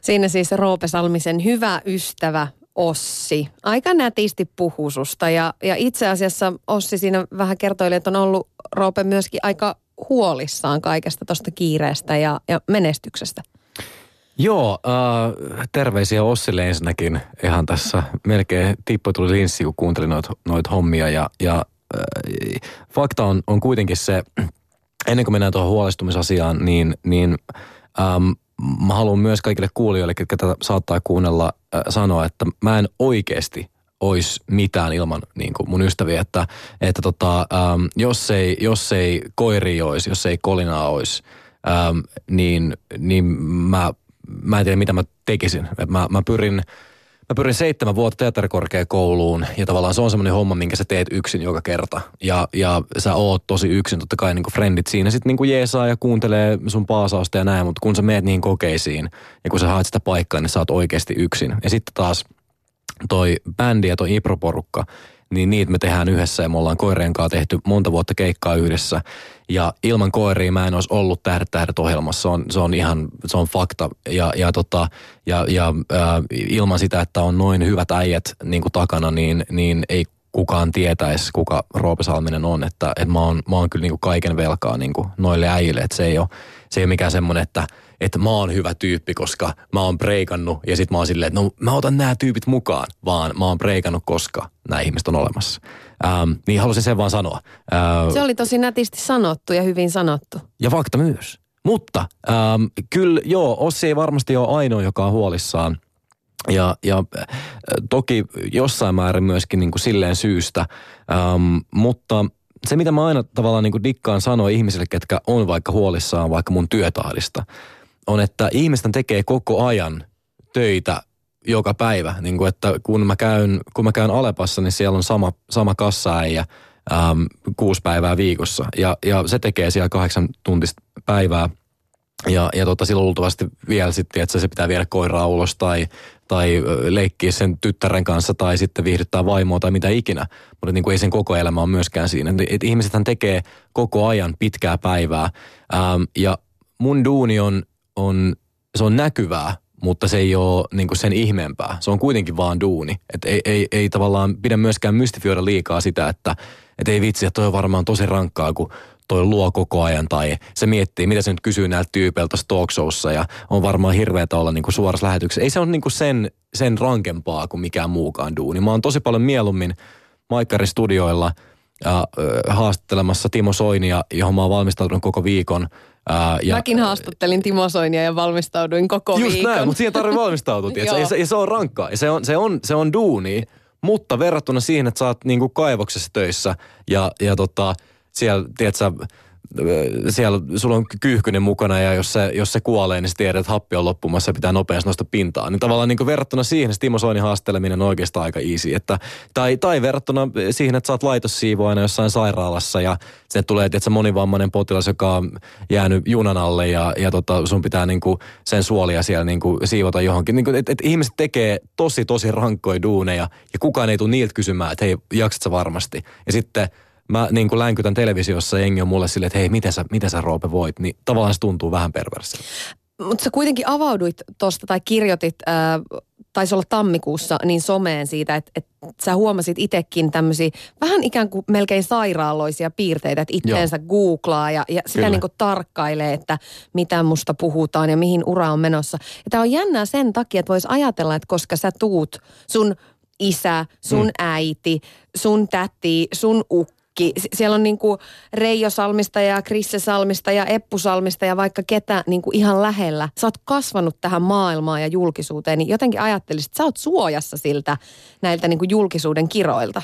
Siinä siis Roope Salmisen hyvä ystävä Ossi. Aika nätisti puhususta ja, ja itse asiassa Ossi siinä vähän kertoi, että on ollut Roope myöskin aika huolissaan kaikesta tuosta kiireestä ja, ja menestyksestä. Joo, äh, terveisiä Ossille ensinnäkin. Ihan tässä melkein tippo tuli linssi, kun kuuntelin noita noit hommia. Ja, ja äh, fakta on, on kuitenkin se, ennen kuin mennään tuohon huolestumisasiaan, niin, niin ähm, mä haluan myös kaikille kuulijoille, jotka tätä saattaa kuunnella, äh, sanoa, että mä en oikeasti olisi mitään ilman niin kuin mun ystäviä, että, että tota, ähm, jos, ei, jos ei koiri olisi, jos ei kolinaa olisi, ähm, niin, niin mä mä en tiedä mitä mä tekisin. Mä, mä pyrin, mä pyrin seitsemän vuotta teatterikorkeakouluun ja tavallaan se on semmoinen homma, minkä sä teet yksin joka kerta. Ja, ja sä oot tosi yksin, totta kai niin frendit siinä sitten niin jeesaa ja kuuntelee sun paasausta ja näin, mutta kun sä meet niihin kokeisiin ja kun sä haet sitä paikkaa, niin sä oot oikeasti yksin. Ja sitten taas toi bändi ja toi iproporukka, niin niitä me tehdään yhdessä ja me ollaan koireen kanssa tehty monta vuotta keikkaa yhdessä. Ja ilman koiria mä en olisi ollut Tähdet tähdet ohjelmassa. Se on, se on ihan, se on fakta. Ja, ja, tota, ja, ja äh, ilman sitä, että on noin hyvät äijät niin kuin takana, niin, niin ei kukaan tietäisi, kuka Roope Salminen on. Että, että mä, oon, mä oon kyllä niin kuin kaiken velkaa niin kuin noille äijille. Että se ei ole, se ei ole mikään semmoinen, että – että mä oon hyvä tyyppi, koska mä oon breikannut ja sit mä oon silleen, että no mä otan nämä tyypit mukaan, vaan mä oon breikannut, koska nämä ihmiset on olemassa. Ähm, niin halusin sen vaan sanoa. Äh, se oli tosi nätisti sanottu ja hyvin sanottu. Ja fakta myös. Mutta ähm, kyllä joo, Ossi ei varmasti ole ainoa, joka on huolissaan. Ja, ja äh, toki jossain määrin myöskin niin kuin silleen syystä, ähm, mutta se mitä mä aina tavallaan niin kuin dikkaan sanoa ihmisille, ketkä on vaikka huolissaan vaikka mun työtahdista – on, että ihmisten tekee koko ajan töitä joka päivä. Niin kuin, että kun mä, käyn, kun mä käyn Alepassa, niin siellä on sama, sama kassaäijä äm, kuusi päivää viikossa. Ja, ja se tekee siellä kahdeksan tuntista päivää. Ja, ja tota, silloin luultavasti vielä sitten, että se pitää viedä koiraa ulos tai, tai leikkiä sen tyttären kanssa tai sitten viihdyttää vaimoa tai mitä ikinä. Mutta niin kuin ei sen koko elämä ole myöskään siinä. Et ihmisethän tekee koko ajan pitkää päivää. Ähm, ja mun duuni on on, se on näkyvää, mutta se ei ole niin sen ihmeempää. Se on kuitenkin vaan duuni. Et ei, ei, ei tavallaan pidä myöskään mystifioida liikaa sitä, että et ei vitsi, että toi on varmaan tosi rankkaa, kun toi luo koko ajan tai se miettii, mitä se nyt kysyy näiltä tyypeiltä talkshowssa ja on varmaan hirveätä olla niin suorassa lähetyksessä. Ei se ole niin sen, sen rankempaa kuin mikään muukaan duuni. Mä oon tosi paljon mieluummin Maikkarin studioilla ja, äh, haastattelemassa Timo Soinia, johon mä oon valmistautunut koko viikon – Ää, ja, Mäkin haastattelin Timo Soinia ja valmistauduin koko just viikon. näin, mutta siihen tarvii valmistautua. ja, se, ja se on rankkaa. Ja se on, se on, se on duuni, mutta verrattuna siihen, että sä oot niinku kaivoksessa töissä ja, ja tota, siellä, tiedätkö, siellä sulla on kyyhkynen mukana ja jos se, jos se kuolee, niin sä tiedät, että happi on loppumassa ja pitää nopeasti nostaa pintaa. Niin tavallaan niin verrattuna siihen, se Timo Soinin haasteleminen on oikeastaan aika easy. Että, tai, tai verrattuna siihen, että sä oot laitossiivoina jossain sairaalassa ja sinne tulee tietysti monivammainen potilas, joka on jäänyt junan alle ja, ja tota, sun pitää niin kuin sen suolia siellä niin kuin siivota johonkin. Niin kuin, et, et ihmiset tekee tosi tosi rankkoja duuneja ja kukaan ei tule niiltä kysymään, että hei, jaksat sä varmasti. Ja sitten mä niin kuin länkytän televisiossa ja jengi on mulle silleen, että hei, miten sä, miten sä Roope voit, niin tavallaan se tuntuu vähän perversiltä. Mutta sä kuitenkin avauduit tuosta tai kirjoitit, äh, taisi olla tammikuussa, niin someen siitä, että et sä huomasit itsekin tämmöisiä vähän ikään kuin melkein sairaaloisia piirteitä, että itteensä Joo. googlaa ja, ja sitä niin kuin tarkkailee, että mitä musta puhutaan ja mihin ura on menossa. Ja tämä on jännää sen takia, että voisi ajatella, että koska sä tuut sun isä, sun mm. äiti, sun täti, sun ukki, kaikki. Siellä on niin kuin Reijo Salmista ja Krisse Salmista ja Eppu Salmista ja vaikka ketä niin kuin ihan lähellä. Sä oot kasvanut tähän maailmaan ja julkisuuteen, niin jotenkin ajattelisit, että sä oot suojassa siltä näiltä niin kuin julkisuuden kiroilta.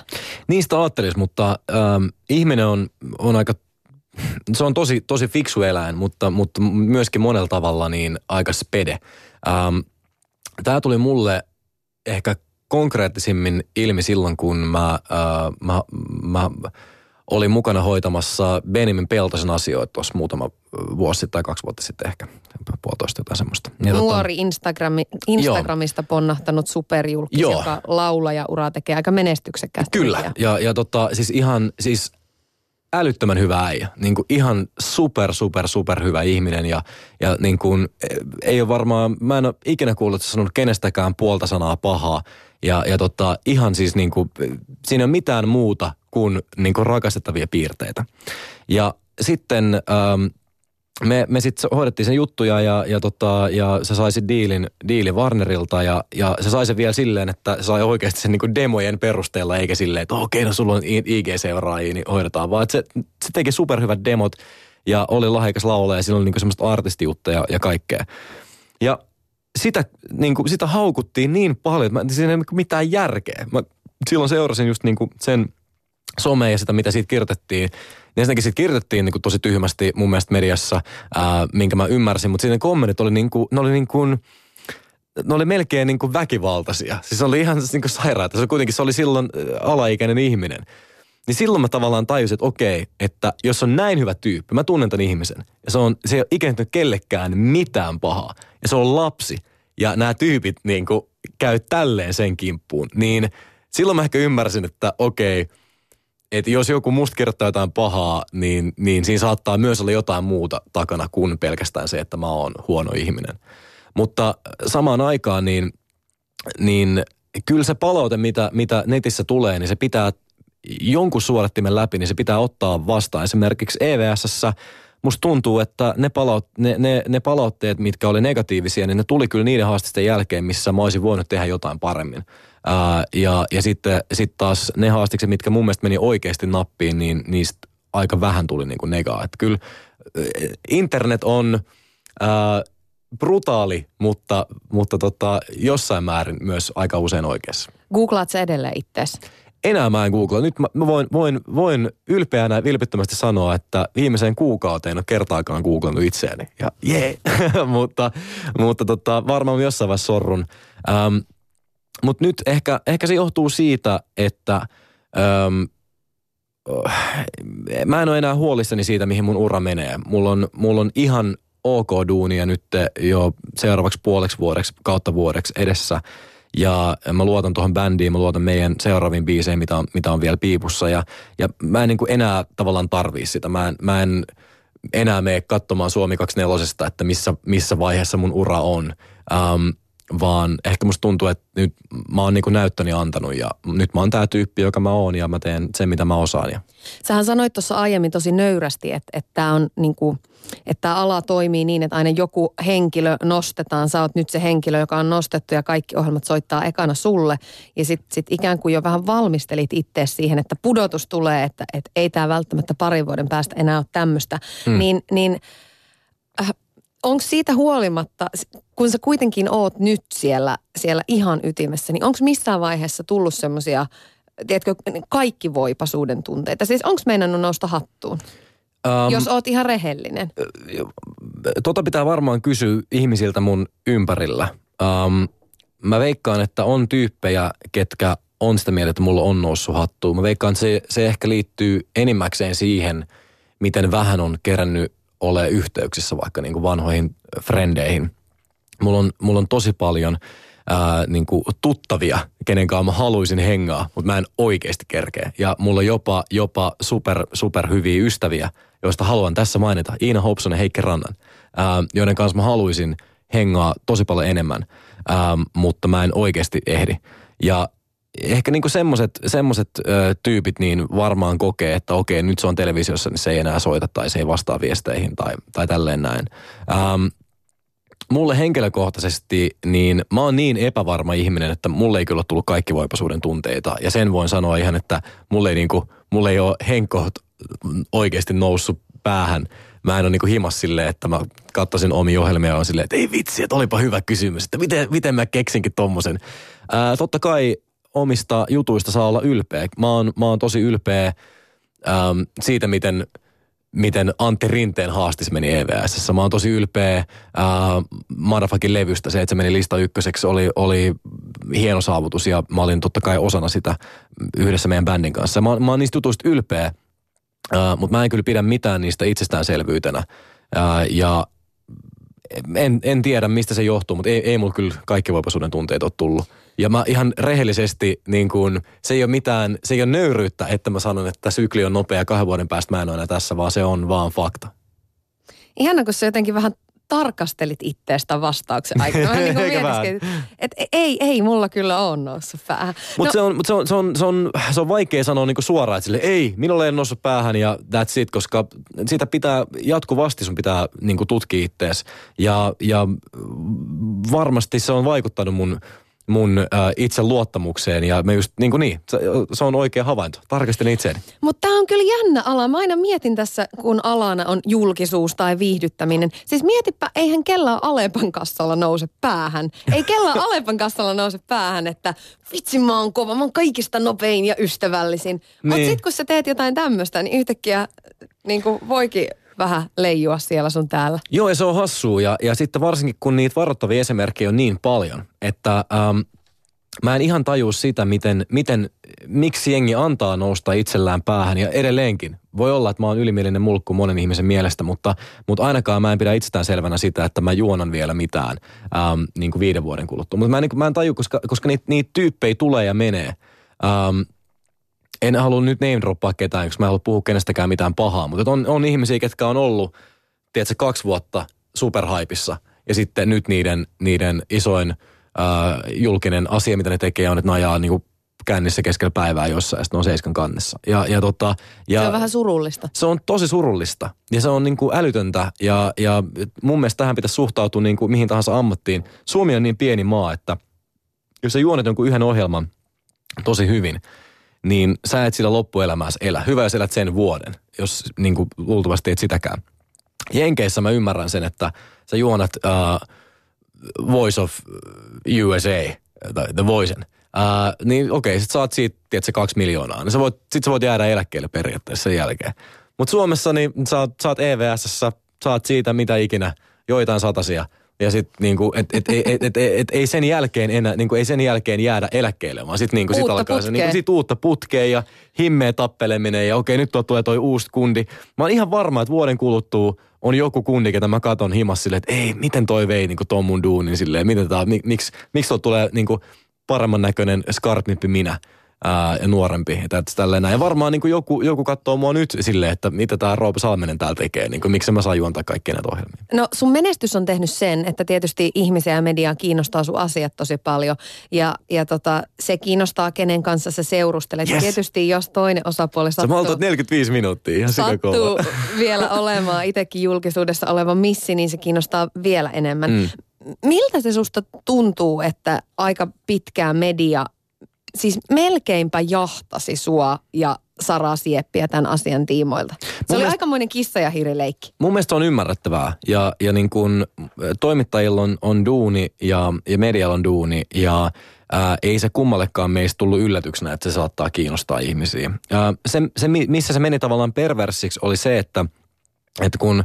Niistä ajattelis, mutta ähm, ihminen on, on aika se on tosi, tosi fiksu eläin, mutta, mutta myöskin monella tavalla niin aika spede. Ähm, Tämä tuli mulle ehkä konkreettisimmin ilmi silloin, kun mä, äh, mä, mä oli mukana hoitamassa Benimin Peltosen asioita tuossa muutama vuosi sitten tai kaksi vuotta sitten ehkä, puolitoista jotain semmoista. Ja tota- Nuori tota, Instagrami, Instagramista joo. ponnahtanut superjulkis, joo. joka laulaja ura tekee aika menestyksekkäästi. Kyllä, ja, ja tota, siis ihan, siis älyttömän hyvä äijä. Niin kuin ihan super, super, super hyvä ihminen ja, ja niin kuin, ei ole varmaan, mä en ole ikinä kuullut sanonut kenestäkään puolta sanaa pahaa. Ja, ja tota, ihan siis niin kuin, siinä ei ole mitään muuta kuin, niin kuin rakastettavia piirteitä. Ja sitten ähm, me, me sitten hoidettiin sen juttuja ja, ja, tota, ja se sai sen diilin, diilin Warnerilta ja, ja se sai sen vielä silleen, että se sai oikeasti sen niin demojen perusteella eikä silleen, että okei, no sulla on IG-seuraajia, niin hoidetaan, vaan se, se teki superhyvät demot ja oli lahjakas laulaja ja sillä oli niin semmoista artistiutta ja, ja kaikkea. Ja sitä, niin kuin, sitä haukuttiin niin paljon, että siinä ei ole mitään järkeä. Mä silloin seurasin just niin kuin sen somea ja sitä, mitä siitä kirjoitettiin. Niin ensinnäkin siitä kirjoitettiin niin kuin tosi tyhmästi mun mielestä mediassa, ää, minkä mä ymmärsin, mutta sitten kommentit oli niin kuin, ne oli niin kuin, ne oli melkein niin kuin väkivaltaisia. Siis oli ihan niin kuin sairaita. Se kuitenkin se oli silloin alaikäinen ihminen. Niin silloin mä tavallaan tajusin, että okei, että jos on näin hyvä tyyppi, mä tunnen tämän ihmisen, ja se, on, se ei ole ikinä kellekään mitään pahaa, ja se on lapsi, ja nämä tyypit niin kuin käy tälleen sen kimppuun, niin silloin mä ehkä ymmärsin, että okei, että jos joku musta kirjoittaa jotain pahaa, niin, niin siinä saattaa myös olla jotain muuta takana kuin pelkästään se, että mä oon huono ihminen. Mutta samaan aikaan niin, niin kyllä se palaute, mitä, mitä netissä tulee, niin se pitää jonkun suodattimen läpi, niin se pitää ottaa vastaan. Esimerkiksi EVSssä musta tuntuu, että ne, palaut, ne, ne, ne palautteet, mitkä oli negatiivisia, niin ne tuli kyllä niiden haasteiden jälkeen, missä mä olisin voinut tehdä jotain paremmin. Ää, ja ja sitten sit taas ne haastikset, mitkä mun mielestä meni oikeasti nappiin, niin niistä aika vähän tuli niin kuin negaa. Että kyllä internet on ää, brutaali, mutta, mutta tota, jossain määrin myös aika usein oikeassa. Googlaat sä edelleen itseäsi? Enää mä en googlaa. Nyt mä, mä voin, voin, voin ylpeänä vilpittömästi sanoa, että viimeiseen kuukauteen en ole kertaakaan googlannut itseäni. Ja jee, yeah. mutta, mutta tota, varmaan jossain vaiheessa sorrun. Ähm, mutta nyt ehkä, ehkä se johtuu siitä, että ähm, mä en ole enää huolissani siitä, mihin mun ura menee. Mulla on, mulla on ihan ok duunia nyt jo seuraavaksi puoleksi vuodeksi kautta vuodeksi edessä. Ja mä luotan tuohon bändiin, mä luotan meidän seuraaviin biiseihin, mitä on, mitä on vielä piipussa. Ja, ja mä en niin kuin enää tavallaan tarvii sitä. Mä en, mä en enää mene katsomaan Suomi 24, että missä, missä vaiheessa mun ura on. Um, vaan ehkä musta tuntuu, että nyt mä oon niinku näyttöni antanut ja nyt mä oon tää tyyppi, joka mä oon ja mä teen sen, mitä mä osaan. Ja. Sähän sanoit tuossa aiemmin tosi nöyrästi, että, että tämä on niinku, että tämä ala toimii niin, että aina joku henkilö nostetaan. Sä oot nyt se henkilö, joka on nostettu ja kaikki ohjelmat soittaa ekana sulle. Ja sitten sit ikään kuin jo vähän valmistelit itse siihen, että pudotus tulee, että, että ei tämä välttämättä parin vuoden päästä enää ole tämmöistä. Hmm. Niin, niin äh, onko siitä huolimatta, kun sä kuitenkin oot nyt siellä, siellä ihan ytimessä, niin onko missään vaiheessa tullut semmoisia, tiedätkö, kaikki voipasuuden tunteita? Siis onko meinannut nousta hattuun? Um, jos oot ihan rehellinen. Tota pitää varmaan kysyä ihmisiltä mun ympärillä. Um, mä veikkaan, että on tyyppejä, ketkä on sitä mieltä, että mulla on noussut hattuun. Mä veikkaan, että se, se ehkä liittyy enimmäkseen siihen, miten vähän on kerännyt ole yhteyksissä vaikka niin kuin vanhoihin frendeihin. Mulla on, mulla on tosi paljon ää, niin kuin tuttavia, kenen kanssa mä haluaisin hengaa, mutta mä en oikeasti kerkeä. Ja mulla on jopa, jopa super, super hyviä ystäviä, joista haluan tässä mainita. Iina Hobson ja Heikki Rannan, ää, joiden kanssa mä haluaisin hengaa tosi paljon enemmän, ää, mutta mä en oikeasti ehdi. Ja ehkä niinku semmoset, semmoset ö, tyypit niin varmaan kokee, että okei, nyt se on televisiossa, niin se ei enää soita tai se ei vastaa viesteihin tai, tai tälleen näin. Ähm, mulle henkilökohtaisesti, niin mä oon niin epävarma ihminen, että mulle ei kyllä tullut kaikki voipasuuden tunteita. Ja sen voin sanoa ihan, että mulle ei, niinku, mulle ei ole henkkoht oikeasti noussut päähän. Mä en ole niinku himas silleen, että mä katsoisin omia ohjelmia ja silleen, että ei vitsi, että olipa hyvä kysymys, että miten, miten mä keksinkin tommosen. Ää, totta kai omista jutuista saa olla ylpeä. Mä oon, mä oon tosi ylpeä äm, siitä, miten, miten Antti Rinteen haastis meni EVS. Mä oon tosi ylpeä Madafakin levystä. Se, että se meni lista ykköseksi, oli, oli hieno saavutus ja mä olin totta kai osana sitä yhdessä meidän bändin kanssa. Mä, mä oon niistä jutuista ylpeä, mutta mä en kyllä pidä mitään niistä itsestäänselvyytenä. Äh, ja en, en tiedä, mistä se johtuu, mutta ei, ei mulla kyllä kaikki voipasuuden tunteet ole tullut. Ja mä ihan rehellisesti, niin kun, se ei ole mitään, se ei ole nöyryyttä, että mä sanon, että sykli on nopea ja kahden vuoden päästä mä en ole enää tässä, vaan se on vaan fakta. Ihana, kun sä jotenkin vähän tarkastelit itteestä vastauksen aikana. Mä niin vähän. että et, ei, ei, mulla kyllä on noussut päähän. Mutta se, on, mut se, on, se, on, se, on, se on vaikea sanoa niinku suoraan, että sille, ei, minulle ei noussut päähän ja that's it, koska sitä pitää jatkuvasti sun pitää niinku tutkia ittees. Ja, ja varmasti se on vaikuttanut mun mun äh, itse luottamukseen ja me just niin kuin niin, se, se on oikea havainto. Tarkastelin itseäni. Mutta tämä on kyllä jännä ala. Mä aina mietin tässä, kun alana on julkisuus tai viihdyttäminen. Siis mietipä, eihän kellään Alepan kassalla nouse päähän. Ei kellään Alepan kassalla nouse päähän, että vitsi mä oon kova, mä oon kaikista nopein ja ystävällisin. Mutta Niin. sitten kun sä teet jotain tämmöistä, niin yhtäkkiä niin kuin voikin vähän leijua siellä sun täällä. Joo, ja se on hassua. Ja, ja sitten varsinkin, kun niitä varoittavia esimerkkejä on niin paljon, että ähm, mä en ihan tajua sitä, miten, miten, miksi jengi antaa nousta itsellään päähän. Ja edelleenkin, voi olla, että mä oon ylimielinen mulkku monen ihmisen mielestä, mutta, mutta ainakaan mä en pidä itsestään selvänä sitä, että mä juonan vielä mitään ähm, niin kuin viiden vuoden kuluttua. Mutta mä en, niin mä en tajua, koska, koska niitä, niitä tyyppejä tulee ja menee. Ähm, en halua nyt name droppaa ketään, koska mä en halua puhua kenestäkään mitään pahaa, mutta on, on ihmisiä, ketkä on ollut, tiedätkö, kaksi vuotta superhaipissa ja sitten nyt niiden, niiden isoin äh, julkinen asia, mitä ne tekee, on, että ne ajaa niin kuin kännissä keskellä päivää jossain ja sitten on seiskan kannessa. Ja, ja, tota, ja Se on vähän surullista. se on tosi surullista ja se on niin kuin älytöntä ja, ja mun mielestä tähän pitäisi suhtautua niin kuin mihin tahansa ammattiin. Suomi on niin pieni maa, että jos sä juonet jonkun yhden ohjelman tosi hyvin, niin sä et sitä loppuelämääsi elä. Hyvä, jos elät sen vuoden, jos niin kuin luultavasti et sitäkään. Jenkeissä mä ymmärrän sen, että sä juonat uh, Voice of USA, tai The Voicen. Uh, niin okei, sit saat siitä, tiedätkö, kaksi miljoonaa. Niin sä voit, sit sä voit jäädä eläkkeelle periaatteessa sen jälkeen. Mutta Suomessa niin sä oot, sä oot EVS, saat siitä mitä ikinä, joitain satasia. Ja sit niinku, et, et, et, et, et, et, ei sen jälkeen enää, niinku, ei sen jälkeen jäädä eläkkeelle, vaan sit niinku, sit Uutta alkaa se niinku, sit uutta putkea ja himmeä tappeleminen ja okei, nyt tuo tulee toi uusi kundi. Mä oon ihan varma, että vuoden kuluttua on joku kundi, ketä mä katon himas silleen, että ei, miten toi vei niinku ton mun duunin silleen, miten tää, mik, miksi, miksi tuo tulee niinku paremman näköinen skarpnippi minä ää, ja nuorempi. Tälleen näin. Ja varmaan niin joku, joku katsoo mua nyt silleen, että mitä tämä Roope Salminen täällä tekee, niin kuin, miksi mä saan juontaa kaikkia näitä ohjelmia. No sun menestys on tehnyt sen, että tietysti ihmisiä ja mediaa kiinnostaa sun asiat tosi paljon. Ja, ja tota, se kiinnostaa, kenen kanssa sä seurustelet. Yes. Tietysti jos toinen osapuoli Sä sattuu, maltat 45 minuuttia, ihan sattuu vielä olemaan itsekin julkisuudessa oleva missi, niin se kiinnostaa vielä enemmän. Mm. Miltä se susta tuntuu, että aika pitkään media, siis melkeinpä jahtasi sua ja Sara Sieppiä tämän asian tiimoilta? Se oli mielestä- aikamoinen kissa ja hirileikki. Mun mielestä on ymmärrettävää ja, ja niin kun, toimittajilla on, on duuni ja, ja medialla on duuni ja ää, ei se kummallekaan meistä tullut yllätyksenä, että se saattaa kiinnostaa ihmisiä. Ää, se, se, mi- missä se meni tavallaan perversiksi oli se, että, että kun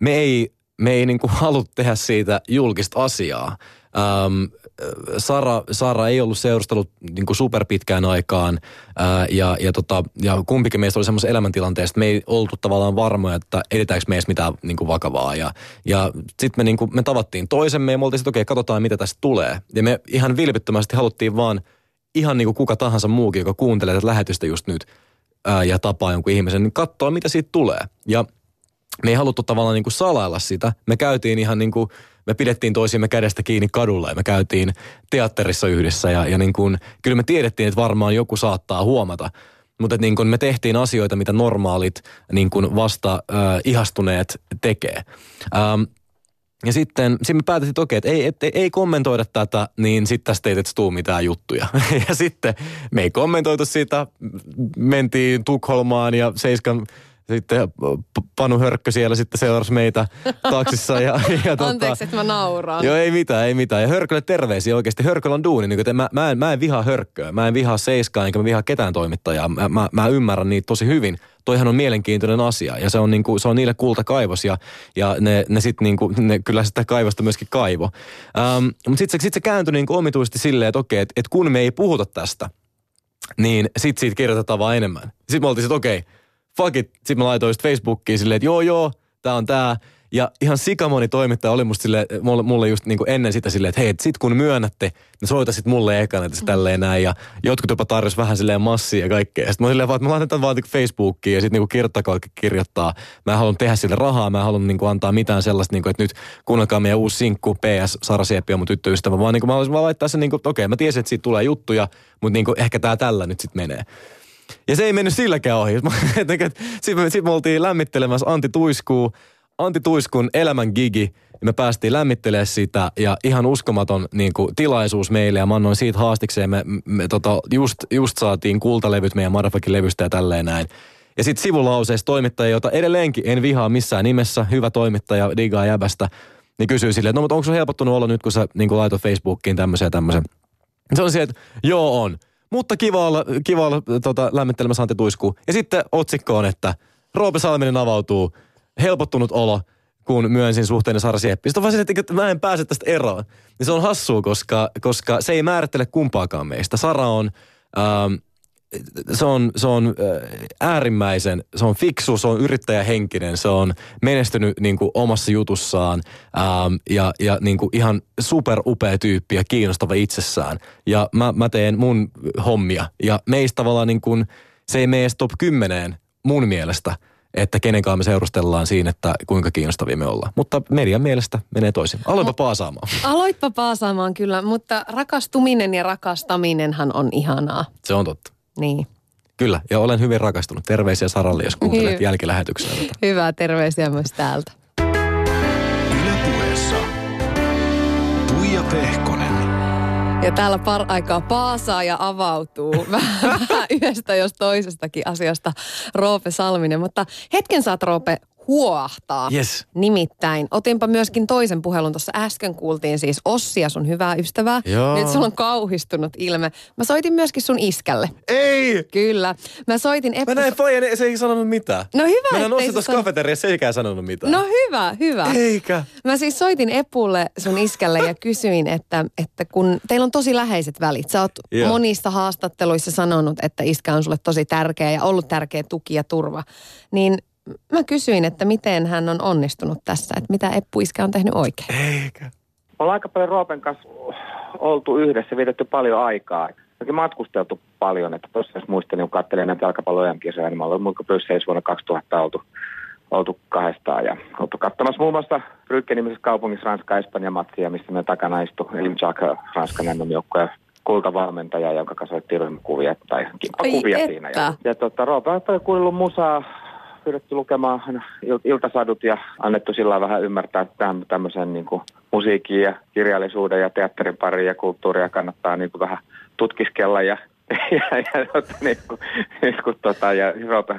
me ei, me ei niin kuin halua tehdä siitä julkista asiaa. Ähm, Sara, Sara ei ollut seurustellut niin kuin superpitkään aikaan ää, ja, ja, tota, ja kumpikin meistä oli semmoisessa elämäntilanteessa, että me ei oltu tavallaan varmoja, että edetäänkö meistä mitään niin kuin vakavaa. Ja, ja sitten me, niin me tavattiin toisemme ja me oltiin sitten, okei, okay, katsotaan mitä tästä tulee. Ja me ihan vilpittömästi haluttiin vaan ihan niin kuin kuka tahansa muukin, joka kuuntelee tätä lähetystä just nyt ää, ja tapaa jonkun ihmisen, niin katsoa mitä siitä tulee. Ja me ei haluttu tavallaan niin kuin salailla sitä. Me käytiin ihan niin kuin me pidettiin toisimme kädestä kiinni kadulla ja me käytiin teatterissa yhdessä ja, ja niin kuin, kyllä me tiedettiin, että varmaan joku saattaa huomata. Mutta niin kuin me tehtiin asioita, mitä normaalit niin kuin vasta äh, ihastuneet tekee. Ähm, ja sitten, sitten me päätettiin, että okei, että ei, et, ei kommentoida tätä, niin sitten tästä ei tuu mitään juttuja. ja sitten me ei kommentoitu sitä, mentiin Tukholmaan ja Seiskan sitten Panu Hörkkö siellä sitten seurasi meitä taksissa. Ja, ja tota, Anteeksi, että mä nauraan. Joo, ei mitään, ei mitään. Ja Hörkölle terveisiä oikeasti. Hörköllä on duuni. Niin kuin, mä, mä, en, mä en vihaa Hörkköä, mä en vihaa Seiskaa, enkä mä vihaa ketään toimittajaa. Mä, mä, mä ymmärrän niitä tosi hyvin. Toihan on mielenkiintoinen asia ja se on, niin kuin, se on niille kultakaivos ja, ja ne, ne sitten niin kuin, ne kyllä sitä kaivosta myöskin kaivo. Ähm, mutta sitten se, sit se kääntyi niin omituisesti silleen, että okei, että et kun me ei puhuta tästä, niin sitten siitä kirjoitetaan vaan enemmän. Sitten me oltiin, että okei, fuck it. Sitten mä laitoin Facebookiin silleen, että joo joo, tää on tää. Ja ihan sikamoni toimittaja oli musta sille, mulle, just niin ennen sitä silleen, että hei, sit kun myönnätte, niin soita sit mulle ekana, että se tälleen näin. Ja jotkut jopa tarjosi vähän silleen massia ja kaikkea. Sitten mä silleen vaan, että mä laitan tämän vaan Facebookiin ja sitten niin kirjoittakaa kirjoittaa. Mä en halua tehdä sille rahaa, mä en halua niin antaa mitään sellaista, niin kuin, että nyt kuunnelkaa meidän uusi sinkku PS Sara Sieppi ja mun tyttöystävä. Vaan niin mä haluaisin vaan laittaa sen, niin kuin, että okei, mä tiesin, että siitä tulee juttuja, mutta niin kuin, ehkä tää tällä nyt sitten menee. Ja se ei mennyt silläkään ohi. Sitten me, sit me oltiin lämmittelemässä Antti Tuiskuu, Antti Tuiskun elämän gigi. Ja me päästiin lämmittelemään sitä ja ihan uskomaton niin kuin, tilaisuus meille ja mä annoin siitä haastikseen. Me, me tota, just, just saatiin kultalevyt meidän Motherfucking levystä ja tälleen näin. Ja sitten sivulauseessa toimittaja, jota edelleenkin en vihaa missään nimessä, hyvä toimittaja, digaa jäbästä, niin kysyy silleen, että no mutta onko se helpottunut olla nyt, kun sä niin laitoit Facebookiin tämmöisen ja tämmöisen. Se on se, että joo on. Mutta kiva olla, kiva olla tota, lämmittelemässä Antti Tuisku. Ja sitten otsikko on, että Roope Salminen avautuu. Helpottunut olo, kun myönsin suhteeni Sara Sieppi. Sitten vaan että mä en pääse tästä eroon. Niin se on hassua, koska, koska se ei määrittele kumpaakaan meistä. Sara on... Ähm, se on, se on äärimmäisen, se on fiksu, se on yrittäjähenkinen, se on menestynyt niin kuin omassa jutussaan ähm, ja, ja niin kuin ihan super upea tyyppi ja kiinnostava itsessään. Ja mä, mä teen mun hommia ja meistä tavallaan niin kuin, se ei mene top 10 mun mielestä, että kenenkaan me seurustellaan siinä, että kuinka kiinnostavia me ollaan. Mutta median mielestä menee toisin. Aloitpa paasaamaan. Aloitpa paasaamaan kyllä, mutta rakastuminen ja rakastaminenhan on ihanaa. Se on totta. Niin. Kyllä, ja olen hyvin rakastunut. Terveisiä Saralle, jos kuuntelet Hy- jälkilähetyksenä. Hyvää terveisiä myös täältä. Ylepuheessa Tuija Pehkonen. Ja täällä par aikaa paasaa ja avautuu vähän yhdestä jos toisestakin asiasta Roope Salminen. Mutta hetken saat Roope huoahtaa. Yes. Nimittäin otinpa myöskin toisen puhelun. Tuossa äsken kuultiin siis Ossia, sun hyvää ystävää. Joo. Nyt sulla on kauhistunut ilme. Mä soitin myöskin sun iskälle. Ei! Kyllä. Mä soitin Eppu... Mä näin pojan, se ei sanonut mitään. No hyvä, Mä näin tuossa san- kafeteriassa, se eikä sanonut mitään. No hyvä, hyvä. Eikä. Mä siis soitin Epulle sun iskälle ja kysyin, että, että kun teillä on tosi läheiset välit. Sä oot Joo. monissa haastatteluissa sanonut, että iskä on sulle tosi tärkeä ja ollut tärkeä tuki ja turva. Niin mä kysyin, että miten hän on onnistunut tässä, että mitä Eppu iskä on tehnyt oikein. Eikä. Ollaan aika paljon Roopen kanssa oltu yhdessä, vietetty paljon aikaa. Onkin matkusteltu paljon, että tuossa jos muistelin, kun katselin näitä jalkapallo kisoja niin mä olen mulka Brysselissä vuonna 2000 oltu, oltu kahdestaan ja oltu katsomassa muun muassa Brygge-nimisessä kaupungissa Ranska-Espanja matsia, missä me takana istui Elim Jacques, Ranskan joukkoja kultavalmentaja, jonka kanssa otettiin ryhmäkuvia tai kimppakuvia Ai siinä. että. Ja, ja tota, Roope on kuunnellut musaa, pyydetty lukemaan iltasadut ja annettu sillä vähän ymmärtää, että tämmöisen niin kuin musiikin ja kirjallisuuden ja teatterin pariin ja kulttuuria kannattaa niin kuin vähän tutkiskella ja ja, ja, niin kuin, niin kuin, tota, ja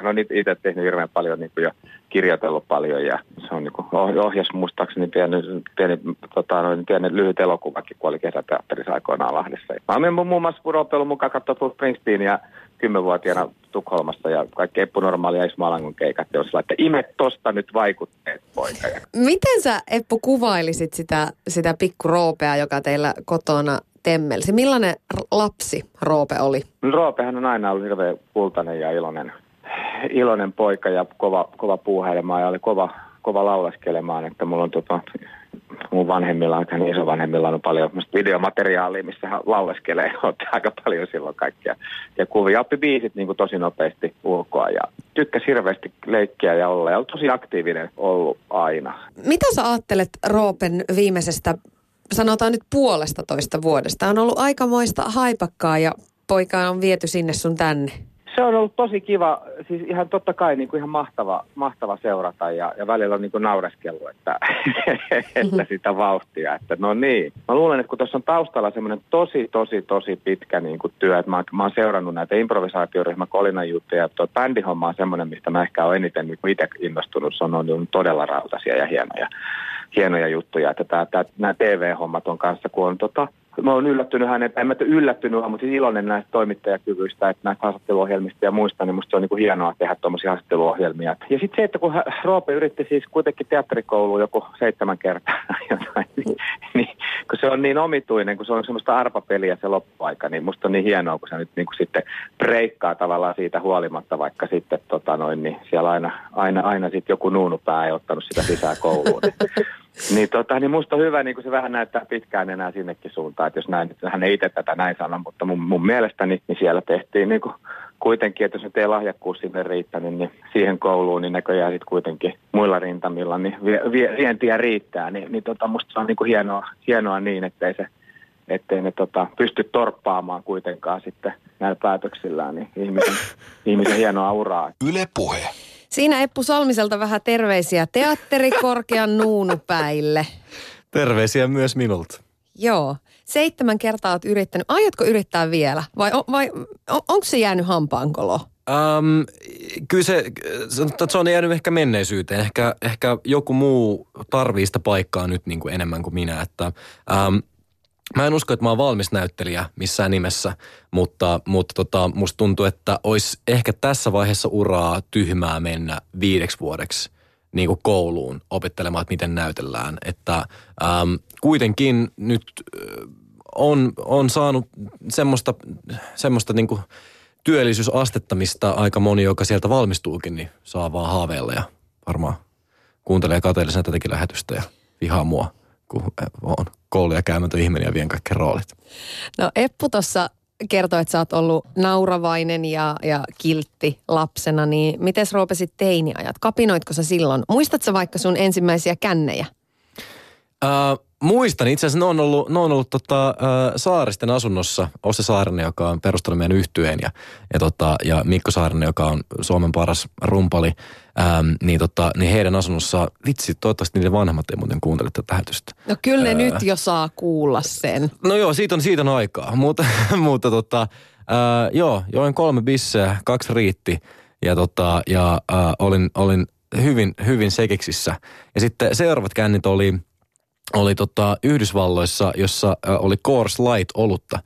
on itse tehnyt hirveän paljon niin kuin, ja kirjoitellut paljon ja se on niin kuin, oh- ohjas muistaakseni pieni, pieni, tota, noin, pieni lyhyt elokuvakin, kun oli kesäteatterissa aikoinaan Lahdessa. Mä olen muun muassa Roope ollut mukaan katsoa Bruce Springsteenia kymmenvuotiaana Tukholmassa ja kaikki Eppu Normaali ja Ismo Alangon keikat, ja sillä, että ime tosta nyt vaikutteet, poika. Miten sä Eppu kuvailisit sitä, sitä pikku Roopea, joka teillä kotona temmelsi? Millainen lapsi Roope oli? Roopehan on aina ollut hirveän kultainen ja iloinen, iloinen poika ja kova, kova puuhailemaan ja oli kova, kova laulaskelemaan, että mulla on tota, mun vanhemmilla, aika isovanhemmilla on paljon videomateriaalia, missä hän lauleskelee, ottaa aika paljon silloin kaikkia. Ja kuvia oppi biisit niin kuin tosi nopeasti ulkoa ja tykkäsi hirveästi leikkiä ja olla ja on tosi aktiivinen ollut aina. Mitä sä ajattelet Roopen viimeisestä, sanotaan nyt puolesta toista vuodesta? On ollut aikamoista haipakkaa ja poika on viety sinne sun tänne. Se on ollut tosi kiva, siis ihan totta kai niin kuin ihan mahtava, mahtava seurata ja, ja välillä on niin kuin naureskellut, että, että sitä vauhtia, että no niin. Mä luulen, että kun tuossa on taustalla semmoinen tosi, tosi, tosi pitkä niin kuin työ, että mä, mä oon seurannut näitä improvisaatioryhmä Kolinan juttuja ja tuo bändihomma on semmoinen, mistä mä ehkä olen eniten niin itse innostunut. Se on ollut todella rautaisia ja hienoja, hienoja juttuja, että tää, tää, nämä TV-hommat on kanssa, kun on tota, mä oon yllättynyt hänen, en mä yllättynyt, mutta siis iloinen näistä toimittajakyvyistä, että näistä haastatteluohjelmista ja muista, niin musta se on niin hienoa tehdä tuommoisia haastatteluohjelmia. Ja sitten se, että kun Roope yritti siis kuitenkin teatterikouluun joku seitsemän kertaa jotain, niin, niin, kun se on niin omituinen, kun se on semmoista arpapeliä se loppuaika, niin musta on niin hienoa, kun se nyt niin kuin sitten breikkaa tavallaan siitä huolimatta, vaikka sitten tota noin, niin siellä aina, aina, aina sitten joku nuunupää ei ottanut sitä sisään kouluun. Niin, tota, niin musta on hyvä, niin kuin se vähän näyttää pitkään enää sinnekin suuntaan, että jos näin, hän ei itse tätä näin sano, mutta mun, mun mielestäni niin siellä tehtiin niin kuin kuitenkin, että jos nyt ei lahjakkuus sinne riittänyt, niin siihen kouluun, niin näköjään sitten kuitenkin muilla rintamilla, niin vie, vientiä riittää, niin, niin tota, musta se on niin kuin hienoa, hienoa niin, ettei se ettei ne tota, pysty torppaamaan kuitenkaan sitten näillä päätöksillään niin ihmisen, ihmisen hienoa uraa. Yle puhe. Siinä Eppu Salmiselta vähän terveisiä teatterikorkean nuunupäille. Terveisiä myös minulta. Joo. Seitsemän kertaa olet yrittänyt. Aiotko yrittää vielä? Vai, vai on, onko se jäänyt hampaankolo? Um, kyllä se, se on jäänyt ehkä menneisyyteen. Ehkä, ehkä joku muu tarvii sitä paikkaa nyt niin kuin enemmän kuin minä. Että, um, Mä en usko, että mä oon valmis näyttelijä missään nimessä, mutta, mutta tota, musta tuntuu, että olisi ehkä tässä vaiheessa uraa tyhmää mennä viideksi vuodeksi niin kuin kouluun opettelemaan, että miten näytellään. Että äm, kuitenkin nyt on, on saanut semmoista, semmoista niin kuin työllisyysastetta, mistä aika moni, joka sieltä valmistuukin, niin saa vaan haaveilla ja varmaan kuuntelee kateellisena tätäkin lähetystä ja vihaa mua kun on kouluja käymätön ihminen ja vien kaikki roolit. No Eppu tuossa kertoi, että sä oot ollut nauravainen ja, ja kiltti lapsena, niin miten sit teiniajat? Kapinoitko sä silloin? Muistatko vaikka sun ensimmäisiä kännejä? Uh, muistan. Itse asiassa ne on ollut, ne on ollut tota, uh, Saaristen asunnossa. Osse Saarinen, joka on perustanut meidän yhtyeen ja, ja, tota, ja Mikko Saarinen, joka on Suomen paras rumpali. Ähm, niin, tota, niin heidän asunnossa, vitsi, toivottavasti niiden vanhemmat ei muuten kuuntele tätä lähetystä. No kyllä ne äh, nyt jo saa kuulla sen. No joo, siitä on, siitä on aikaa, mutta, mutta tota, äh, joo, join kolme bisseä, kaksi riitti ja, tota, ja äh, olin, olin hyvin, hyvin sekeksissä. Ja sitten seuraavat kännit oli, oli tota Yhdysvalloissa, jossa äh, oli Coors Light olutta.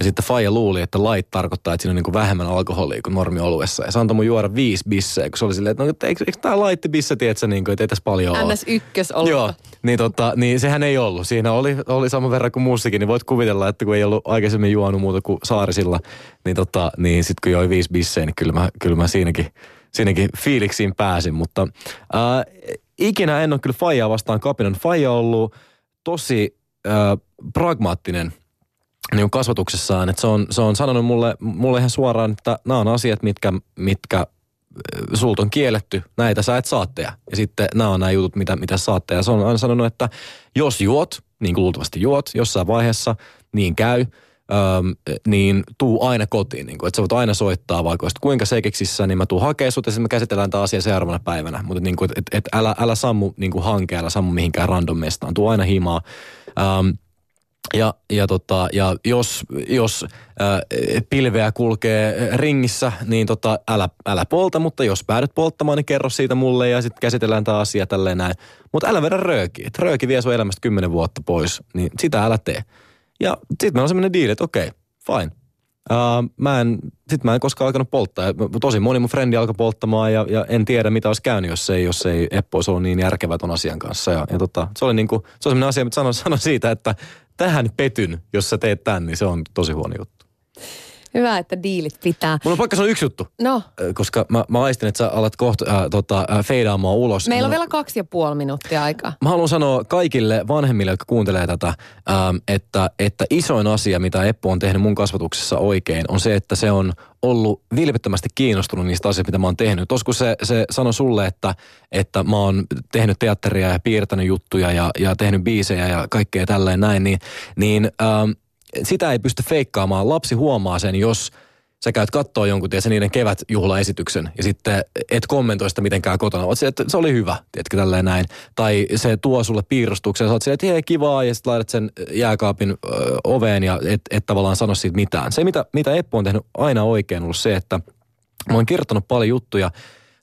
Ja sitten Faija luuli, että light tarkoittaa, että siinä on niin kuin vähemmän alkoholia kuin normioluessa. Ja se antoi mun juoda viisi bisseä, kun se oli silleen, että no, eikö, eikö tämä light bisse, tiedätkö, niin kuin, että ei tässä paljon ole. ns ykkös ollut. Joo, niin, tota, niin sehän ei ollut. Siinä oli, oli sama verran kuin muussikin, niin voit kuvitella, että kun ei ollut aikaisemmin juonut muuta kuin saarisilla, niin, tota, niin sitten kun joi viisi bisseä, niin kyllä mä, kyllä mä siinäkin, siinäkin fiiliksiin pääsin. Mutta ää, ikinä en ole kyllä Faijaa vastaan kapinan. Faija on ollut tosi ää, pragmaattinen – niin kasvatuksessaan, että se on, se on sanonut mulle, mulle ihan suoraan, että nämä on asiat, mitkä, mitkä sulta on kielletty, näitä sä et saa tehdä. Ja sitten nämä on nämä jutut, mitä, mitä saat tehdä. Se on aina sanonut, että jos juot, niin kuin luultavasti juot jossain vaiheessa, niin käy, öm, niin tuu aina kotiin. Niin kuin, että sä voit aina soittaa, vaikka olisit kuinka sekeksissä, niin mä tuun hakemaan sut ja sitten me käsitellään tämä asia seuraavana päivänä. Mutta niin kuin, et, et, älä, älä sammu niin kuin hanke, älä sammu mihinkään random mestaan. Tuu aina himaa. Öm, ja, ja, tota, ja jos, jos ää, pilveä kulkee ringissä, niin tota, älä, älä polta, mutta jos päädyt polttamaan, niin kerro siitä mulle ja sitten käsitellään tämä asia tälleen näin. Mutta älä vedä röökiä. Rööki vie sun elämästä kymmenen vuotta pois, niin sitä älä tee. Ja sitten meillä on semmoinen diili, että okei, okay, fine. Uh, mä en, sit mä en koskaan alkanut polttaa. Tosi moni mun frendi alkoi polttamaan ja, ja, en tiedä mitä olisi käynyt, jos ei, jos ei Eppo olisi ollut niin järkevä ton asian kanssa. Ja, ja tota, se oli niinku, se on sellainen asia, mitä sanon, sanon siitä, että tähän petyn, jos sä teet tämän, niin se on tosi huono juttu. Hyvä, että diilit pitää. Mulla on pakka sanoa yksi juttu, No, koska mä, mä aistin, että sä alat kohta äh, tota, äh, feidaamaan ulos. meillä on Mä- vielä kaksi ja puoli minuuttia aikaa. Mä haluan sanoa kaikille vanhemmille, jotka kuuntelee tätä, ähm, että, että isoin asia, mitä Eppu on tehnyt mun kasvatuksessa oikein, on se, että se on ollut vilpittömästi kiinnostunut niistä asioista, mitä mä oon tehnyt. Tos kun se, se sanoi sulle, että, että mä oon tehnyt teatteria ja piirtänyt juttuja ja, ja tehnyt biisejä ja kaikkea tälleen näin, niin, niin ähm, sitä ei pysty feikkaamaan. Lapsi huomaa sen, jos sä käyt kattoo jonkun, tiedätkö, niiden kevätjuhlaesityksen ja sitten et kommentoi sitä mitenkään kotona. Oot että se oli hyvä, tiedätkö, tälleen näin. Tai se tuo sulle piirustuksen sä oot silleen, että hei, kivaa, ja sitten laitat sen jääkaapin ö, oveen ja et, et tavallaan sano siitä mitään. Se, mitä, mitä Eppu on tehnyt aina oikein, on ollut se, että mä oon kirjoittanut paljon juttuja.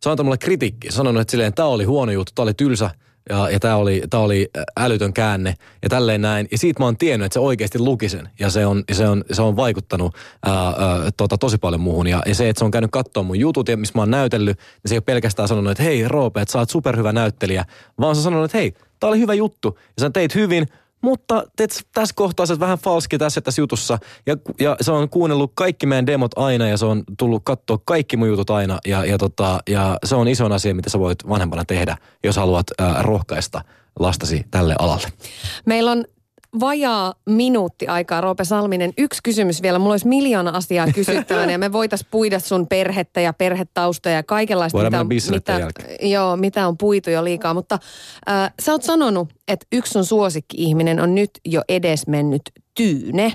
Se on antanut mulle kritiikkiä. Sanonut, että silleen, tämä oli huono juttu, tämä oli tylsä, ja, ja tämä oli, tää oli älytön käänne ja tälleen näin. Ja siitä mä oon tiennyt, että se oikeasti luki sen ja se on, se on, se on vaikuttanut ää, ää, tota, tosi paljon muuhun. Ja, ja se, että se on käynyt katsoa mun jutut ja missä mä oon näytellyt, niin se ei ole pelkästään sanonut, että hei Roope, että sä oot superhyvä näyttelijä, vaan se on sanonut, että hei, tää oli hyvä juttu ja sä teit hyvin, mutta teet tässä kohtaa sä vähän falski tässä tässä jutussa. Ja, ja se on kuunnellut kaikki meidän demot aina ja se on tullut katsoa kaikki mun jutut aina. Ja, ja, tota, ja se on iso asia, mitä sä voit vanhempana tehdä, jos haluat ää, rohkaista lastasi tälle alalle. Meillä on vajaa minuutti aikaa, Roope Salminen. Yksi kysymys vielä. Mulla olisi miljoona asiaa kysyttävänä ja me voitaisiin puida sun perhettä ja perhetaustoja ja kaikenlaista, Voidaan mitä, mitä, jälkeen. joo, mitä on puitu jo liikaa. Mutta äh, sä oot sanonut, että yksi sun suosikki-ihminen on nyt jo edesmennyt Tyyne,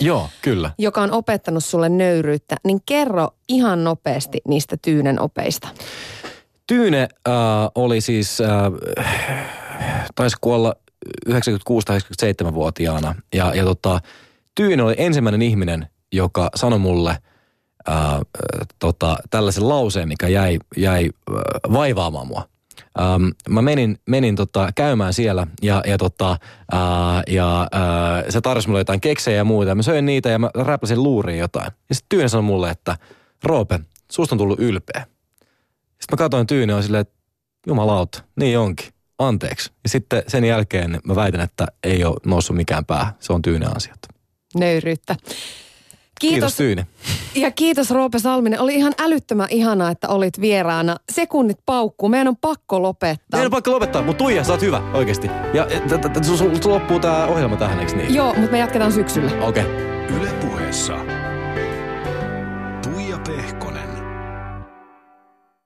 Joo, kyllä. joka on opettanut sulle nöyryyttä. Niin kerro ihan nopeasti niistä Tyynen opeista. Tyyne äh, oli siis, äh, taisi kuolla 96 tai 97-vuotiaana. Ja, ja tota, Tyyne oli ensimmäinen ihminen, joka sanoi mulle äh, tota, tällaisen lauseen, mikä jäi, jäi äh, vaivaamaan mua. Ähm, mä menin, menin tota, käymään siellä ja, ja, tota, ää, ja ää, se tarjosi mulle jotain keksejä ja muuta. Mä söin niitä ja mä räpläsin luuriin jotain. Ja sitten Tyyne sanoi mulle, että Roope, susta on tullut ylpeä. Sitten mä katsoin Tyyne olin silleen, että jumalauta, niin onkin. Anteeksi. Ja sitten sen jälkeen mä väitän, että ei ole noussut mikään pää. Se on Tyyne ansiot. Nöyryyttä. Kiitos, Kiitos, Tyyne. ja kiitos Roope Salminen. Oli ihan älyttömän ihanaa, että olit vieraana. Sekunnit paukkuu. Meidän on pakko lopettaa. Meidän on pakko lopettaa, mutta Tuija, sä oot hyvä, oikeasti. Ja sul loppuu tää ohjelma tähän, eikö niin? Joo, mutta me jatketaan syksyllä. Okei. Yle puheessa. Tuija Pehkonen.